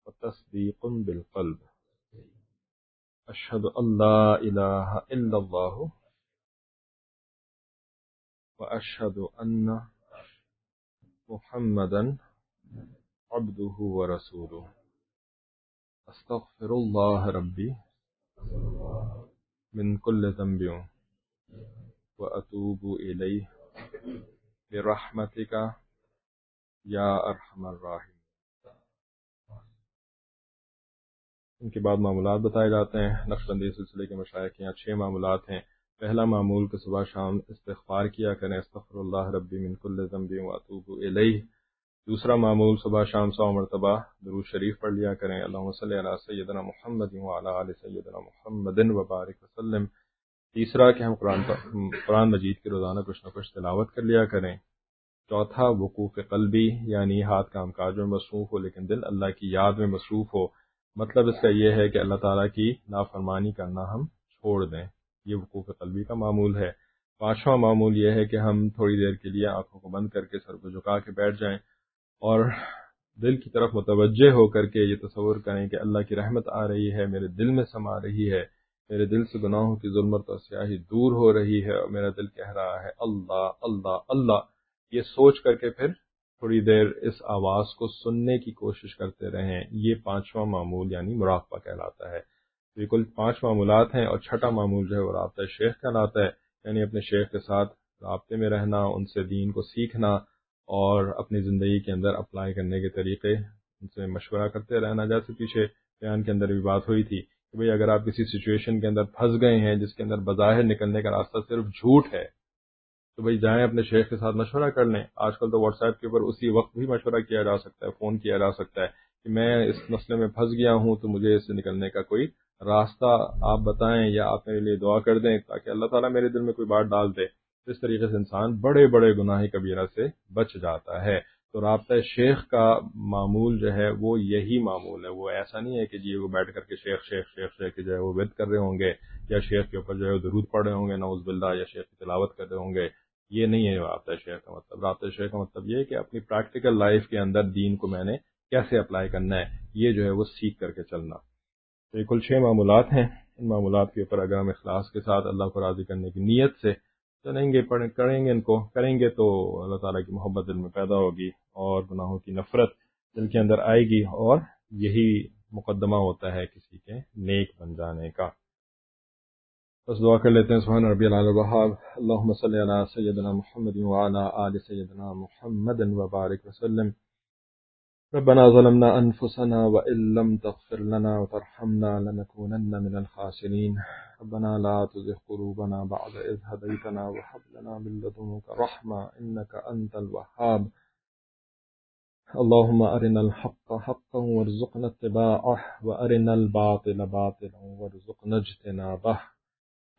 وتصديق بالقلب. أشهد أن لا إله إلا الله وأشهد أن محمدا عبده ورسوله. أستغفر الله ربي من كل ذنب وأتوب إليه. برحمتك یا ارحم الراحم ان کے بعد معاملات بتائے جاتے ہیں نقش بندی سلسلے کے مشاعر کے یہاں چھ معاملات ہیں۔ پہلا معمول کہ صبح شام استغفار کیا کریں استغفر اللہ ربی من کل ذنب واتوب الیہ۔ دوسرا معمول صبح شام سو مرتبہ درود شریف پڑھ لیا کریں۔ اللہم صلی علی سیدنا محمد وعلی آل سیدنا محمد وبارک وسلم۔ تیسرا کہ ہم قرآن قرآن مجید کی روزانہ کچھ نہ کچھ تلاوت کر لیا کریں۔ چوتھا، وقوف قلبی یعنی ہاتھ کام کاج میں مصروف ہو لیکن دل اللہ کی یاد میں مصروف ہو۔ مطلب اس کا یہ ہے کہ اللہ تعالیٰ کی نافرمانی کرنا ہم چھوڑ دیں۔ یہ وقوف قلبی کا معمول ہے۔ پانچواں معمول یہ ہے کہ ہم تھوڑی دیر کے لیے آنکھوں کو بند کر کے سر کو جھکا کے بیٹھ جائیں اور دل کی طرف متوجہ ہو کر کے یہ تصور کریں کہ اللہ کی رحمت آ رہی ہے، میرے دل میں سما رہی ہے، میرے دل سے گناہوں کی ظلمت اور سیاہی دور ہو رہی ہے اور میرا دل کہہ رہا ہے، اللہ اللہ اللہ۔ یہ سوچ کر کے پھر تھوڑی دیر اس آواز کو سننے کی کوشش کرتے رہیں۔ یہ پانچواں معمول یعنی مراقبہ کہلاتا ہے۔ یہ کل پانچ معمولات ہیں اور چھٹا معمول جو ہے وہ رابطہ شیخ کا لاتا ہے یعنی اپنے شیخ کے ساتھ رابطے میں رہنا، ان سے دین کو سیکھنا اور اپنی زندگی کے اندر اپلائی کرنے کے طریقے ان سے مشورہ کرتے رہنا۔ جیسے پیچھے بیان کے اندر بھی بات ہوئی تھی کہ بھئی اگر آپ کسی سچویشن کے اندر پھنس گئے ہیں، جس کے اندر بظاہر نکلنے کا راستہ صرف جھوٹ ہے، تو بھئی جائیں اپنے شیخ کے ساتھ مشورہ کر لیں۔ آج کل تو واٹس ایپ کے اوپر اسی وقت بھی مشورہ کیا جا سکتا ہے، فون کیا جا سکتا ہے کہ میں اس مسئلے میں پھنس گیا ہوں تو مجھے اس سے نکلنے کا کوئی راستہ آپ بتائیں یا آپ میرے لیے دعا کر دیں تاکہ اللہ تعالیٰ میرے دل میں کوئی بات ڈال دے اس طریقے سے انسان بڑے بڑے گناہ کبیرہ سے بچ جاتا ہے۔ تو رابطہ شیخ کا معمول جو ہے وہ یہی معمول ہے۔ وہ ایسا نہیں ہے کہ جی وہ بیٹھ کر کے شیخ شیخ شیخ شیخ جو ہے وہ ود کر رہے ہوں گے یا شیخ کے اوپر جو ہے وہ درود پڑھ رہے ہوں گے نوز باللہ، یا شیخ کی تلاوت کر رہے ہوں گے۔ یہ نہیں ہے رابطہ شیخ کا مطلب۔ رابطہ شیخ کا مطلب یہ ہے کہ اپنی پریکٹیکل لائف کے اندر دین کو میں نے کیسے اپلائی کرنا ہے، یہ جو ہے وہ سیکھ کر کے چلنا۔ یہ کل چھ معمولات ہیں۔ ان معمولات کے اوپر اگر ہم اخلاص کے ساتھ اللہ کو راضی کرنے کی نیت سے چلیں گے کریں گے ان کو، کریں گے تو اللہ تعالیٰ کی محبت دل میں پیدا ہوگی اور گناہوں کی نفرت دل کے اندر آئے گی اور یہی مقدمہ ہوتا ہے کسی کے نیک بن جانے کا۔ بس دعا کر لیتے ہیں، سبحان ربی اللہم صلی علی سیدنا محمد وعلا آل سیدنا محمد وبارک وسلم۔ ربنا ظلمنا أنفسنا وإن لم تغفر لنا وترحمنا لنكونن من الخاسرين. ربنا لا تزغ قلوبنا بعد إذ هديتنا وهب لنا من لدنك رحمة إنك أنت الوهاب. اللهم أرنا الحق حقا وارزقنا اتباعه وأرنا الباطل باطلا وارزقنا اجتنابه.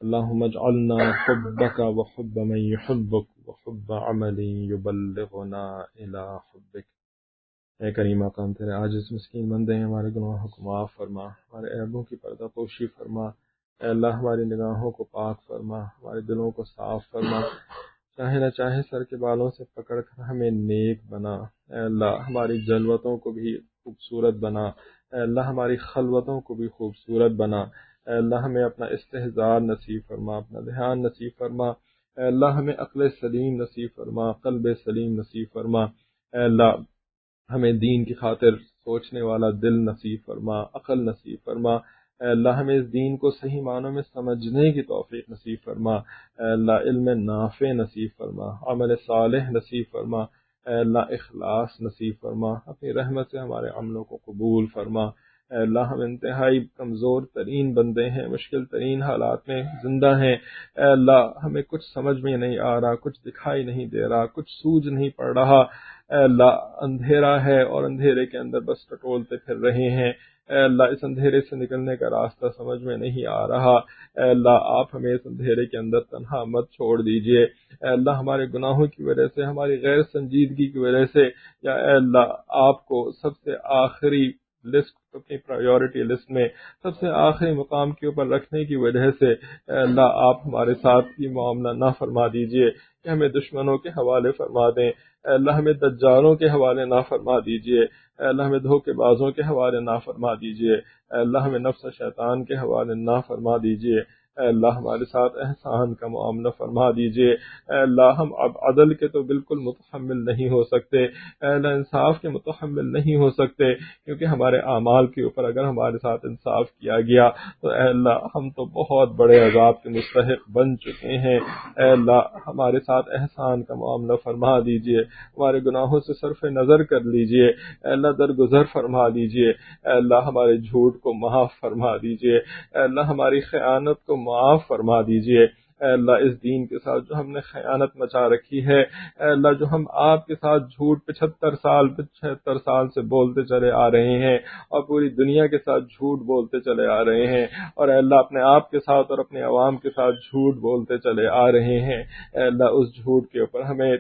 اللهم اجعلنا حبك وحب من يحبك وحب عمل يبلغنا إلى حبك. اے کریم آقام تیرے آج اس مسکین بندے ہیں، ہمارے گناہوں کو معاف فرما، ہمارے عیبوں کی پردہ پوشی فرما، اے اللہ، ہماری نگاہوں کو پاک فرما، ہمارے دلوں کو صاف فرما، چاہے نہ چاہے سر کے بالوں سے پکڑ کر ہمیں نیک بنا، اے اللہ، ہماری جلوتوں کو بھی خوبصورت بنا، اے اللہ، ہماری خلوتوں کو بھی خوبصورت بنا، اے اللہ، ہمیں اپنا استحزار نصیب فرما، اپنا دھیان نصیب فرما، اے اللہ، ہمیں عقل سلیم نصیب فرما، قلب سلیم نصیب فرما، اے اللہ ہمیں دین کی خاطر سوچنے والا دل نصیب فرما، عقل نصیب فرما۔ اے اللہ، ہمیں اس دین کو صحیح معنوں میں سمجھنے کی توفیق نصیب فرما۔ اے اللہ، علم نافع نصیب فرما، عمل صالح نصیب فرما۔ اے اللہ، اخلاص نصیب فرما۔ اپنی رحمت سے ہمارے عملوں کو قبول فرما۔ اے اللہ، ہم انتہائی کمزور ترین بندے ہیں، مشکل ترین حالات میں زندہ ہیں۔ اے اللہ، ہمیں کچھ سمجھ میں نہیں آ رہا، کچھ دکھائی نہیں دے رہا، کچھ سوج نہیں پڑ رہا۔ اے اللہ، اندھیرا ہے اور اندھیرے کے اندر بس ٹٹولتے پھر رہے ہیں۔ اے اللہ، اس اندھیرے سے نکلنے کا راستہ سمجھ میں نہیں آ رہا۔ اے اللہ، آپ ہمیں اس اندھیرے کے اندر تنہا مت چھوڑ دیجیے۔ اے اللہ، ہمارے گناہوں کی وجہ سے، ہماری غیر سنجیدگی کی وجہ سے، یا اے اللہ، آپ کو سب سے آخری لسٹ، اپنی پرائیورٹی لسٹ میں سب سے آخری مقام کے اوپر رکھنے کی وجہ سے، اے اللہ، آپ ہمارے ساتھ یہ معاملہ نہ فرما دیجیے کہ ہمیں دشمنوں کے حوالے فرما دیں۔ اللہ ہمیں دجالوں کے حوالے نہ فرما دیجیے اللہ ہمیں دھوکے بازوں کے حوالے نہ فرما دیجیے اللہ ہمیں نفس شیطان کے حوالے نہ فرما دیجیے۔ اے اللہ ہمارے ساتھ احسان کا معاملہ فرما دیجیے۔ اے اللہ ہم اب عدل کے تو بالکل متحمل نہیں ہو سکتے۔ اے اللہ انصاف کے متحمل نہیں ہو سکتے۔ کیونکہ ہمارے اعمال کے اوپر اگر ہمارے ساتھ انصاف کیا گیا تو اے اللہ ہم تو بہت بڑے عذاب کے مستحق بن چکے ہیں۔ اے اللہ ہمارے ساتھ احسان کا معاملہ فرما دیجیے۔ ہمارے گناہوں سے صرف نظر کر لیجیے۔ اے اللہ درگزر فرما دیجیے۔ اے اللہ ہمارے جھوٹ کو معاف فرما دیجیے۔ اے اللہ ہماری خیانت کو معاف فرما دیجیے۔ اے اللہ، اس دین کے ساتھ جو ہم نے خیانت مچا رکھی ہے، اے اللہ، جو ہم آپ کے ساتھ جھوٹ پچہتر سال پچہتر سال سے بولتے چلے آ رہے ہیں اور پوری دنیا کے ساتھ جھوٹ بولتے چلے آ رہے ہیں اور اے اللہ، اپنے آپ کے ساتھ اور اپنے عوام کے ساتھ جھوٹ بولتے چلے آ رہے ہیں۔ اے اللہ، اس جھوٹ کے اوپر ہمیں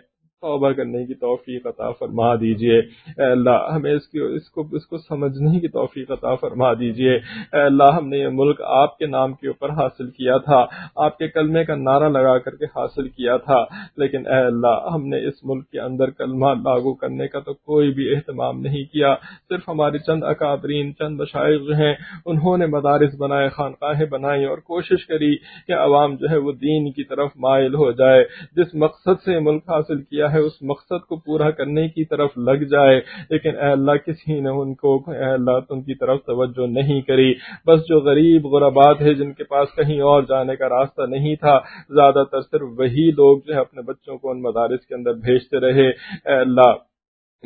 توبہ کرنے کی توفیق عطا فرما دیجیے۔ اے اللہ، ہمیں اس کی اس کو اس کو سمجھنے کی توفیق عطا فرما دیجیے۔ اے اللہ، ہم نے یہ ملک آپ کے نام کے اوپر حاصل کیا تھا۔ آپ کے کلمے کا نعرہ لگا کر کے حاصل کیا تھا۔ لیکن اے اللہ، ہم نے اس ملک کے اندر کلمہ لاگو کرنے کا تو کوئی بھی اہتمام نہیں کیا۔ صرف ہماری چند اکابرین، چند بشائر جو ہیں، انہوں نے مدارس بنائے، خانقاہیں بنائی اور کوشش کری کہ عوام جو ہے وہ دین کی طرف مائل ہو جائے۔ جس مقصد سے ملک حاصل کیا ہے، اس مقصد کو پورا کرنے کی طرف لگ جائے۔ لیکن اے اللہ، کسی نے ان کو، اے اللہ ان کی طرف توجہ نہیں کری۔ بس جو غریب غربات ہے جن کے پاس کہیں اور جانے کا راستہ نہیں تھا، زیادہ تر صرف وہی لوگ جو ہے، اپنے بچوں کو ان مدارس کے اندر بھیجتے رہے۔ اے اللہ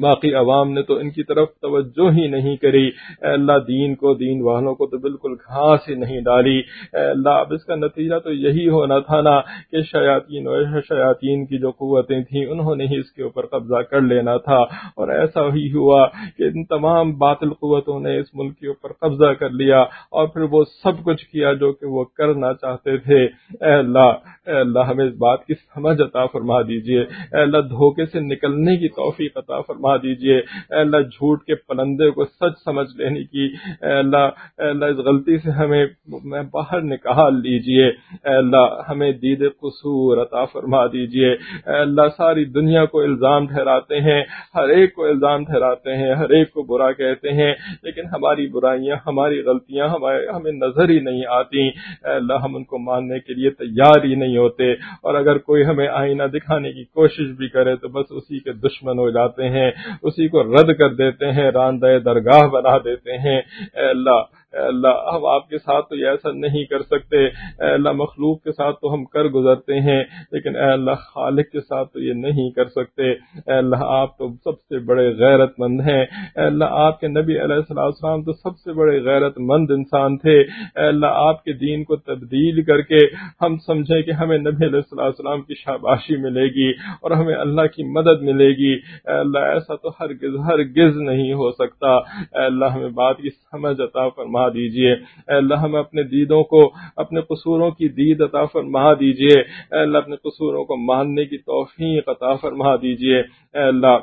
باقی عوام نے تو ان کی طرف توجہ ہی نہیں کری۔ اے اللہ، دین کو، دین والوں کو تو بالکل گھاس ہی نہیں ڈالی۔ اے اللہ، اب اس کا نتیجہ تو یہی ہونا تھا نا کہ شیاطین و شیاطین کی جو قوتیں تھیں، انہوں نے ہی اس کے اوپر قبضہ کر لینا تھا۔ اور ایسا ہی ہوا کہ ان تمام باطل قوتوں نے اس ملک کے اوپر قبضہ کر لیا اور پھر وہ سب کچھ کیا جو کہ وہ کرنا چاہتے تھے۔ اے اللہ اے اللہ، ہمیں اس بات کی سمجھ عطا فرما دیجیے۔ اے اللہ، دھوکے سے نکلنے کی توفیق عطا فرما فرما دیجیے۔ اے اللہ، جھوٹ کے پلندے کو سچ سمجھ لینے کی، اے اللہ اے اللہ، اس غلطی سے ہمیں، میں باہر نکال لیجیے۔ اے اللہ، ہمیں دید قصور عطا فرما دیجیے۔ اے اللہ، ساری دنیا کو الزام ٹھہراتے ہیں۔ ہر ایک کو الزام ٹھہراتے ہیں، ہر ایک کو برا کہتے ہیں۔ لیکن ہماری برائیاں، ہماری غلطیاں، ہمارے، ہمیں نظر ہی نہیں آتی۔ اے اللہ، ہم ان کو ماننے کے لیے تیار ہی نہیں ہوتے۔ اور اگر کوئی ہمیں آئینہ دکھانے کی کوشش بھی کرے تو بس اسی کے دشمن ہو جاتے ہیں۔ اسی کو رد کر دیتے ہیں راندہ درگاہ بنا دیتے ہیں۔ اے اللہ اللہ ہم آپ کے ساتھ تو یہ ایسا نہیں کر سکتے۔ اے اللہ، مخلوق کے ساتھ تو ہم کر گزرتے ہیں، لیکن اے اللہ، خالق کے ساتھ تو یہ نہیں کر سکتے۔ اے اللہ، آپ تو سب سے بڑے غیرت مند ہیں۔ اے اللہ، آپ کے نبی علیہ السلام تو سب سے بڑے غیرت مند انسان تھے۔ اے اللہ، آپ کے دین کو تبدیل کر کے ہم سمجھیں کہ ہمیں نبی علیہ السلام کی شاباشی ملے گی اور ہمیں اللہ کی مدد ملے گی۔ اے اللہ، ایسا تو ہرگز ہرگز نہیں ہو سکتا۔ اے اللہ، ہمیں بات کی سمجھ عطا فرما دیجیے۔ اے اللہ، ہمیں اپنے دیدوں کو، اپنے قصوروں کی دید عطا فرما دیجیے۔ اے اللہ، اپنے قصوروں کو ماننے کی توفیق عطا فرما دیجیے۔ اے اللہ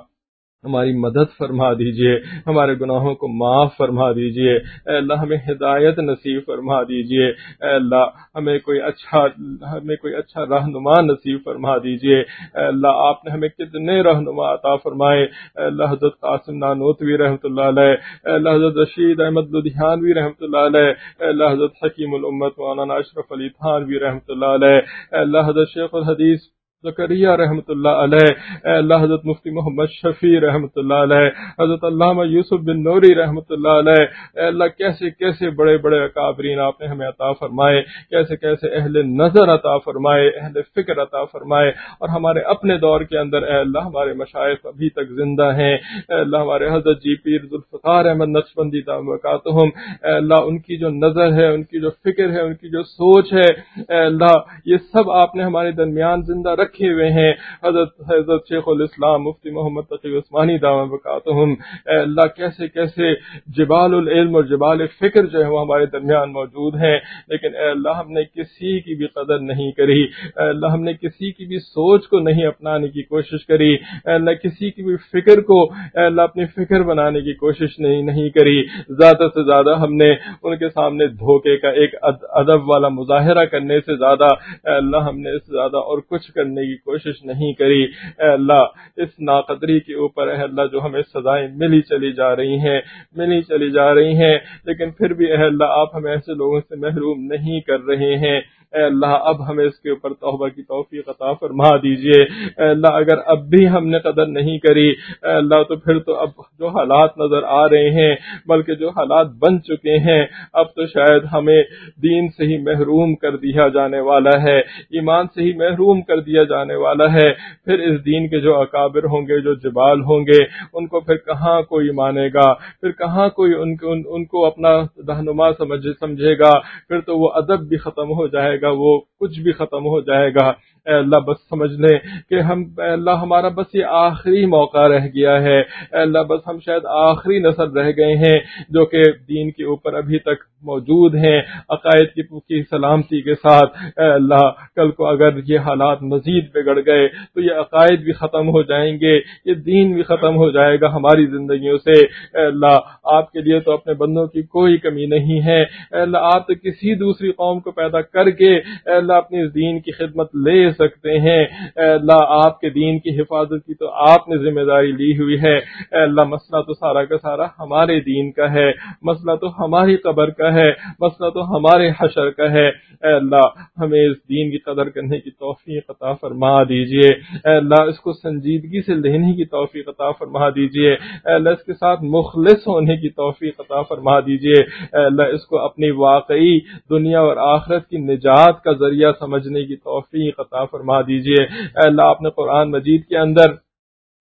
ہماری مدد فرما دیجیے، ہمارے گناہوں کو معاف فرما دیجیے۔ اے اللہ، ہمیں ہدایت نصیب فرما دیجیے۔ اے اللہ، ہمیں کوئی اچھا ہمیں کوئی اچھا رہنما نصیب فرما دیجیے۔ اے اللہ، آپ نے ہمیں کتنے رہنما عطا فرمائے۔ اے اللہ، حضرت قاسم نانوتوی رحمۃ اللہ علیہ۔ اے اللہ، حضرت رشید احمد لدھیانوی رحمۃ اللہ علیہ۔ اے اللہ، حضرت حکیم الامت مولانا اشرف علی تھانوی رحمۃ اللہ علیہ۔ اے اللہ، حضرت شیخ الحدیث زکریہ رحمۃ اللہ علیہ، اے اللہ، حضرت مفتی محمد شفیع رحمۃ اللہ علیہ، حضرت علامہ یوسف بن نوری رحمۃ اللہ علیہ، اے اللہ، کیسے کیسے بڑے بڑے اکابرین آپ نے ہمیں عطا فرمائے، کیسے کیسے اہل نظر عطا فرمائے، اہل فکر عطا فرمائے، اور ہمارے اپنے دور کے اندر، اے اللہ، ہمارے مشائق ابھی تک زندہ ہیں، اے اللہ، ہمارے حضرت جی پیر ذوالفقار احمد نقشبندی تعمکاتہم اے اللہ، ان کی جو نظر ہے، ان کی جو فکر ہے، ان کی جو سوچ ہے، اے اللہ، یہ سب آپ نے ہمارے درمیان زندہ رکھ رکھے ہوئے ہیں۔ حضرت حضرت شیخ الاسلام مفتی محمد تقی عثمانی بکاتہم اے اللہ، کیسے کیسے جبال العلم اور جبال فکر جو ہے وہ ہمارے درمیان موجود ہیں۔ لیکن اے اللہ، ہم نے کسی کی بھی قدر نہیں کری۔ اے اللہ، ہم نے کسی کی بھی سوچ کو نہیں اپنانے کی کوشش کری۔ اے اللہ، کسی کی بھی فکر کو اے اللہ، اپنی فکر بنانے کی کوشش نہیں نہیں کری۔ زیادہ سے زیادہ ہم نے ان کے سامنے دھوکے کا ایک ادب والا مظاہرہ کرنے سے زیادہ اے اللہ، ہم نے اس سے زیادہ اور کچھ کرنے کی کوشش نہیں کری۔ اے اللہ، اس ناقدری کے اوپر اے اللہ جو ہمیں سزائیں ملی چلی جا رہی ہیں، ملی چلی جا رہی ہیں، لیکن پھر بھی اے اللہ آپ ہمیں ایسے لوگوں سے محروم نہیں کر رہے ہیں۔ اے اللہ، اب ہمیں اس کے اوپر توبہ کی توفیق عطا فرما دیجیے۔ اے اللہ، اگر اب بھی ہم نے قدر نہیں کری، اے اللہ، تو پھر تو اب جو حالات نظر آ رہے ہیں، بلکہ جو حالات بن چکے ہیں، اب تو شاید ہمیں دین سے ہی محروم کر دیا جانے والا ہے، ایمان سے ہی محروم کر دیا جانے والا ہے۔ پھر اس دین کے جو اکابر ہوں گے، جو جبال ہوں گے، ان کو پھر کہاں کوئی مانے گا؟ پھر کہاں کوئی ان کو ان کو اپنا رہنما سمجھے گا؟ پھر تو وہ ادب بھی ختم ہو جائے گا وہ کچھ بھی ختم ہو جائے گا۔ اے اللہ بس سمجھ لیں کہ ہم اے اللہ ہمارا بس یہ آخری موقع رہ گیا ہے۔ اے اللہ بس ہم شاید آخری نسل رہ گئے ہیں جو کہ دین کے اوپر ابھی تک موجود ہیں، عقائد کی سلامتی کے ساتھ۔ اے اللہ، کل کو اگر یہ حالات مزید بگڑ گئے تو یہ عقائد بھی ختم ہو جائیں گے، یہ دین بھی ختم ہو جائے گا ہماری زندگیوں سے۔ اے اللہ، آپ کے لیے تو اپنے بندوں کی کوئی کمی نہیں ہے۔ اے اللہ، آپ تو کسی دوسری قوم کو پیدا کر کے اے اللہ اپنی اس دین کی خدمت لے سکتے ہیں۔ اے اللہ، آپ کے دین کی حفاظت کی تو آپ نے ذمہ داری لی ہوئی ہے۔ اے اللہ، مسئلہ تو سارا کا سارا ہمارے دین کا ہے۔ مسئلہ تو ہماری قبر کا ہے۔ مسئلہ تو ہمارے حشر کا ہے۔ اے اللہ، ہمیں اس دین کی قدر کرنے کی توفیق عطا فرما دیجیے۔ اے اللہ، اس کو سنجیدگی سے لینے کی توفیق عطا فرما دیجیے۔ اے اللہ، اس کے ساتھ مخلص ہونے کی توفیق عطا فرما دیجیے۔ اے اللہ، اس کو اپنی واقعی دنیا اور آخرت کی نجات کا ذریعہ سمجھنے کی توفیق عطا فرما دیجیے۔ اے اللہ، آپ نے قرآن مجید کے اندر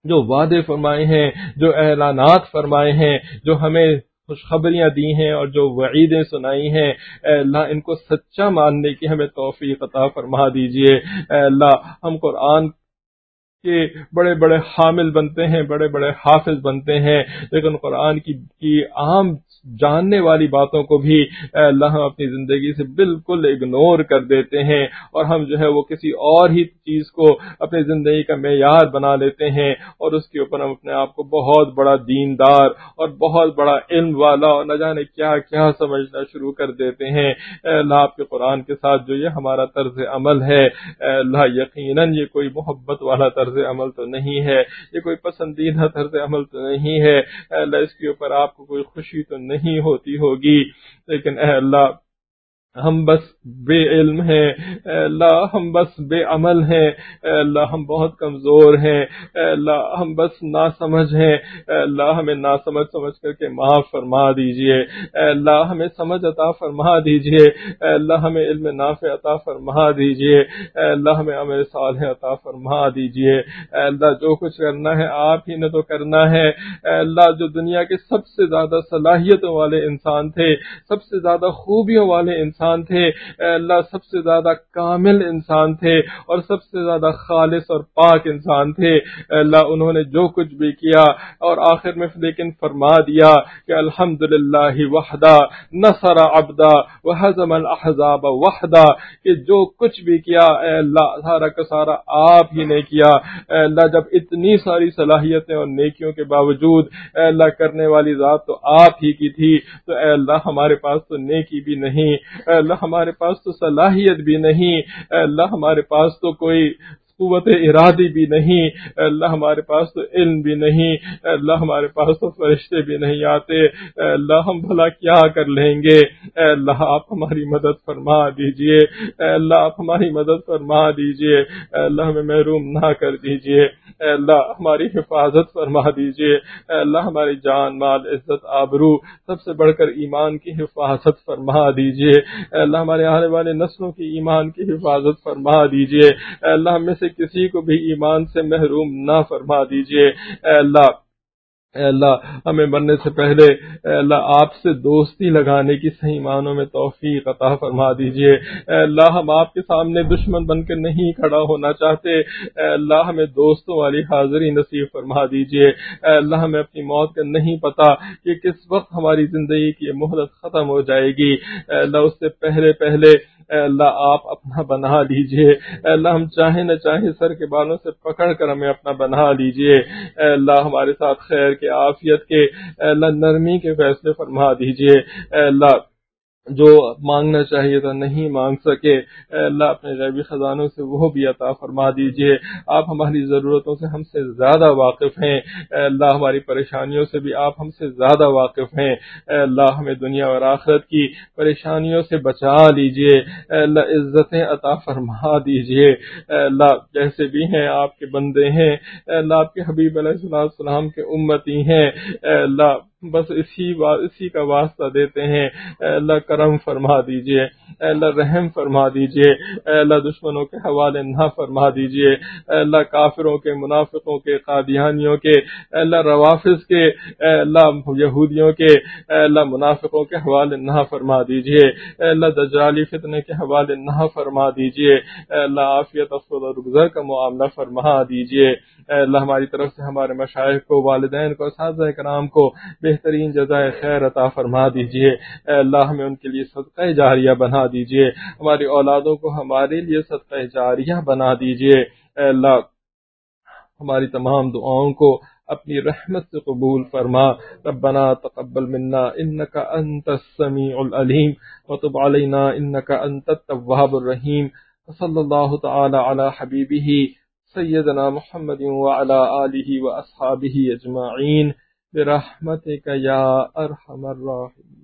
جو وعدے فرمائے ہیں، جو اعلانات فرمائے ہیں، جو ہمیں خوشخبریاں دی ہیں اور جو وعیدیں سنائی ہیں، اے اللہ، ان کو سچا ماننے کی ہمیں توفیق عطا فرما دیجیے۔ اے اللہ، ہم قرآن کے بڑے بڑے حامل بنتے ہیں، بڑے بڑے حافظ بنتے ہیں، لیکن قرآن کی عام جاننے والی باتوں کو بھی اللہ، ہم اپنی زندگی سے بالکل اگنور کر دیتے ہیں اور ہم جو ہے وہ کسی اور ہی چیز کو اپنی زندگی کا معیار بنا لیتے ہیں اور اس کے اوپر ہم اپنے آپ کو بہت بڑا دیندار اور بہت بڑا علم والا اور نہ جانے کیا کیا سمجھنا شروع کر دیتے ہیں۔ اے اللہ، آپ کے قرآن کے ساتھ جو یہ ہمارا طرز عمل ہے، اے اللہ، یقیناً یہ کوئی محبت والا طرز طرز عمل تو نہیں ہے، یہ کوئی پسندیدہ طرز عمل تو نہیں ہے۔ اے اللہ، اس کے اوپر آپ کو کوئی خوشی تو نہیں ہوتی ہوگی، لیکن اے اللہ ہم بس بے علم ہیں۔ اے اللہ، ہم بس بے عمل ہیں۔ اے اللہ، ہم بہت کمزور ہیں۔ اے اللہ، ہم بس نا سمجھ ہیں۔ اے اللہ، ہمیں نا سمجھ سمجھ کر کے معاف فرما دیجیے۔ اے اللہ، ہمیں سمجھ عطا فرما دیجیے۔ اے اللہ، ہمیں علم نافع عطا فرما دیجیے۔ اے اللہ، ہمیں عمل صالح عطا فرما دیجیے۔ اے اللہ، جو کچھ کرنا ہے آپ ہی نے تو کرنا ہے۔ اے اللہ، جو دنیا کے سب سے زیادہ صلاحیتوں والے انسان تھے، سب سے زیادہ خوبیوں والے انسان انسان تھے۔ اے اللہ، سب سے زیادہ کامل انسان تھے اور سب سے زیادہ خالص اور پاک انسان تھے۔ اے اللہ، انہوں نے جو کچھ بھی کیا اور آخر میں لیکن فرما دیا کہ الحمد للہ وحدہ، نصر ابدا و حضم الحضاب وحدہ، کہ جو کچھ بھی کیا، اے اللہ، سارا کا سارا آپ ہی نے کیا۔ اے اللہ، جب اتنی ساری صلاحیتیں اور نیکیوں کے باوجود اے اللہ کرنے والی ذات تو آپ ہی کی تھی، تو اے اللہ، ہمارے پاس تو نیکی بھی نہیں۔ اے اللہ ہمارے پاس تو صلاحیت بھی نہیں اے اللہ ہمارے پاس تو کوئی قوت ارادی بھی نہیں، اللہ ہمارے پاس تو علم بھی نہیں، اللہ ہمارے پاس تو فرشتے بھی نہیں آتے، اللہ ہم بھلا کیا کر لیں گے؟ اے اللہ آپ ہماری مدد فرما دیجیے اے اللہ آپ ہماری مدد فرما دیجیے، اللہ ہمیں محروم نہ کر دیجیے اے اللہ ہماری حفاظت فرما دیجیے، اللہ ہماری جان، مال، عزت، آبرو سب سے بڑھ کر ایمان کی حفاظت فرما دیجیے، اللہ ہمارے آنے والے نسلوں کی ایمان کی حفاظت فرما دیجیے، اللہ ہم میں سے کسی کو بھی ایمان سے محروم نہ فرما دیجیے۔ اے اللہ اے اللہ، ہمیں مرنے سے پہلے اے اللہ آپ سے دوستی لگانے کی صحیح معنوں میں توفیق عطا فرما دیجیے۔ اے اللہ، ہم آپ کے سامنے دشمن بن کے نہیں کھڑا ہونا چاہتے۔ اے اللہ، ہمیں دوستوں والی حاضری نصیب فرما دیجیے۔ اے اللہ، ہمیں اپنی موت کا نہیں پتا کہ کس وقت ہماری زندگی کی مہلت ختم ہو جائے گی۔ اے اللہ، اس سے پہلے پہلے اے اللہ آپ اپنا بنا لیجیے۔ اے اللہ، ہم چاہیں نہ چاہیں سر کے بالوں سے پکڑ کر ہمیں اپنا بنا لیجیے۔ اے اللہ، ہمارے ساتھ خیر کے عافیت کے اللہ نرمی کے فیصلے فرما دیجیے اللہ جو مانگنا چاہیے تھا، نہیں مانگ سکے۔ اے اللہ، اپنے غیبی خزانوں سے وہ بھی عطا فرما دیجیے۔ آپ ہماری ضرورتوں سے ہم سے زیادہ واقف ہیں۔ اے اللہ، ہماری پریشانیوں سے بھی آپ ہم سے زیادہ واقف ہیں۔ اے اللہ، ہمیں دنیا اور آخرت کی پریشانیوں سے بچا لیجیے۔ اے اللہ، عزتیں عطا فرما دیجیے۔ اے اللہ، جیسے بھی ہیں آپ کے بندے ہیں۔ اے اللہ، آپ کے حبیب علیہ السلام کے امتی ہیں۔ اے اللہ بس اسی اسی کا واسطہ دیتے ہیں۔ اے اللہ کرم فرما دیجیے۔ اے اللہ رحم فرما دیجیے۔ اے اللہ دشمنوں کے حوالے نہ فرما دیجیے۔ اے اللہ کافروں کے، منافقوں کے، قادیانیوں کے۔ اے اللہ روافظ کے۔ اے اللہ یہودیوں کے۔ اے اللہ منافقوں کے حوالے نہ فرما دیجیے۔ اے اللہ دجالی فتنے کے حوالے نہ فرما دیجیے۔ اے اللہ عافیت، افضل اور گزر کا معاملہ فرما دیجیے۔ اے اللہ ہماری طرف سے ہمارے مشاہد کو، والدین کو، اساتذہ کرام کو بہترین جزائے خیر عطا فرما دیجیے۔ اے اللہ، ہمیں ان کے لیے صدقہ جاریہ بنا دیجیے۔ ہماری اولادوں کو ہمارے لیے صدقہ جاریہ بنا دیجیے۔ اے اللہ، ہماری تمام دعاؤں کو اپنی رحمت سے قبول فرما۔ ربنا تقبل منا انك انت السميع العليم وتب علينا انك انت التواب الرحيم وصلى الله تعالى على حبيبه سیدنا محمد وعلى آله وأصحابه أجمعين برحمتك يا أرحم الراحمين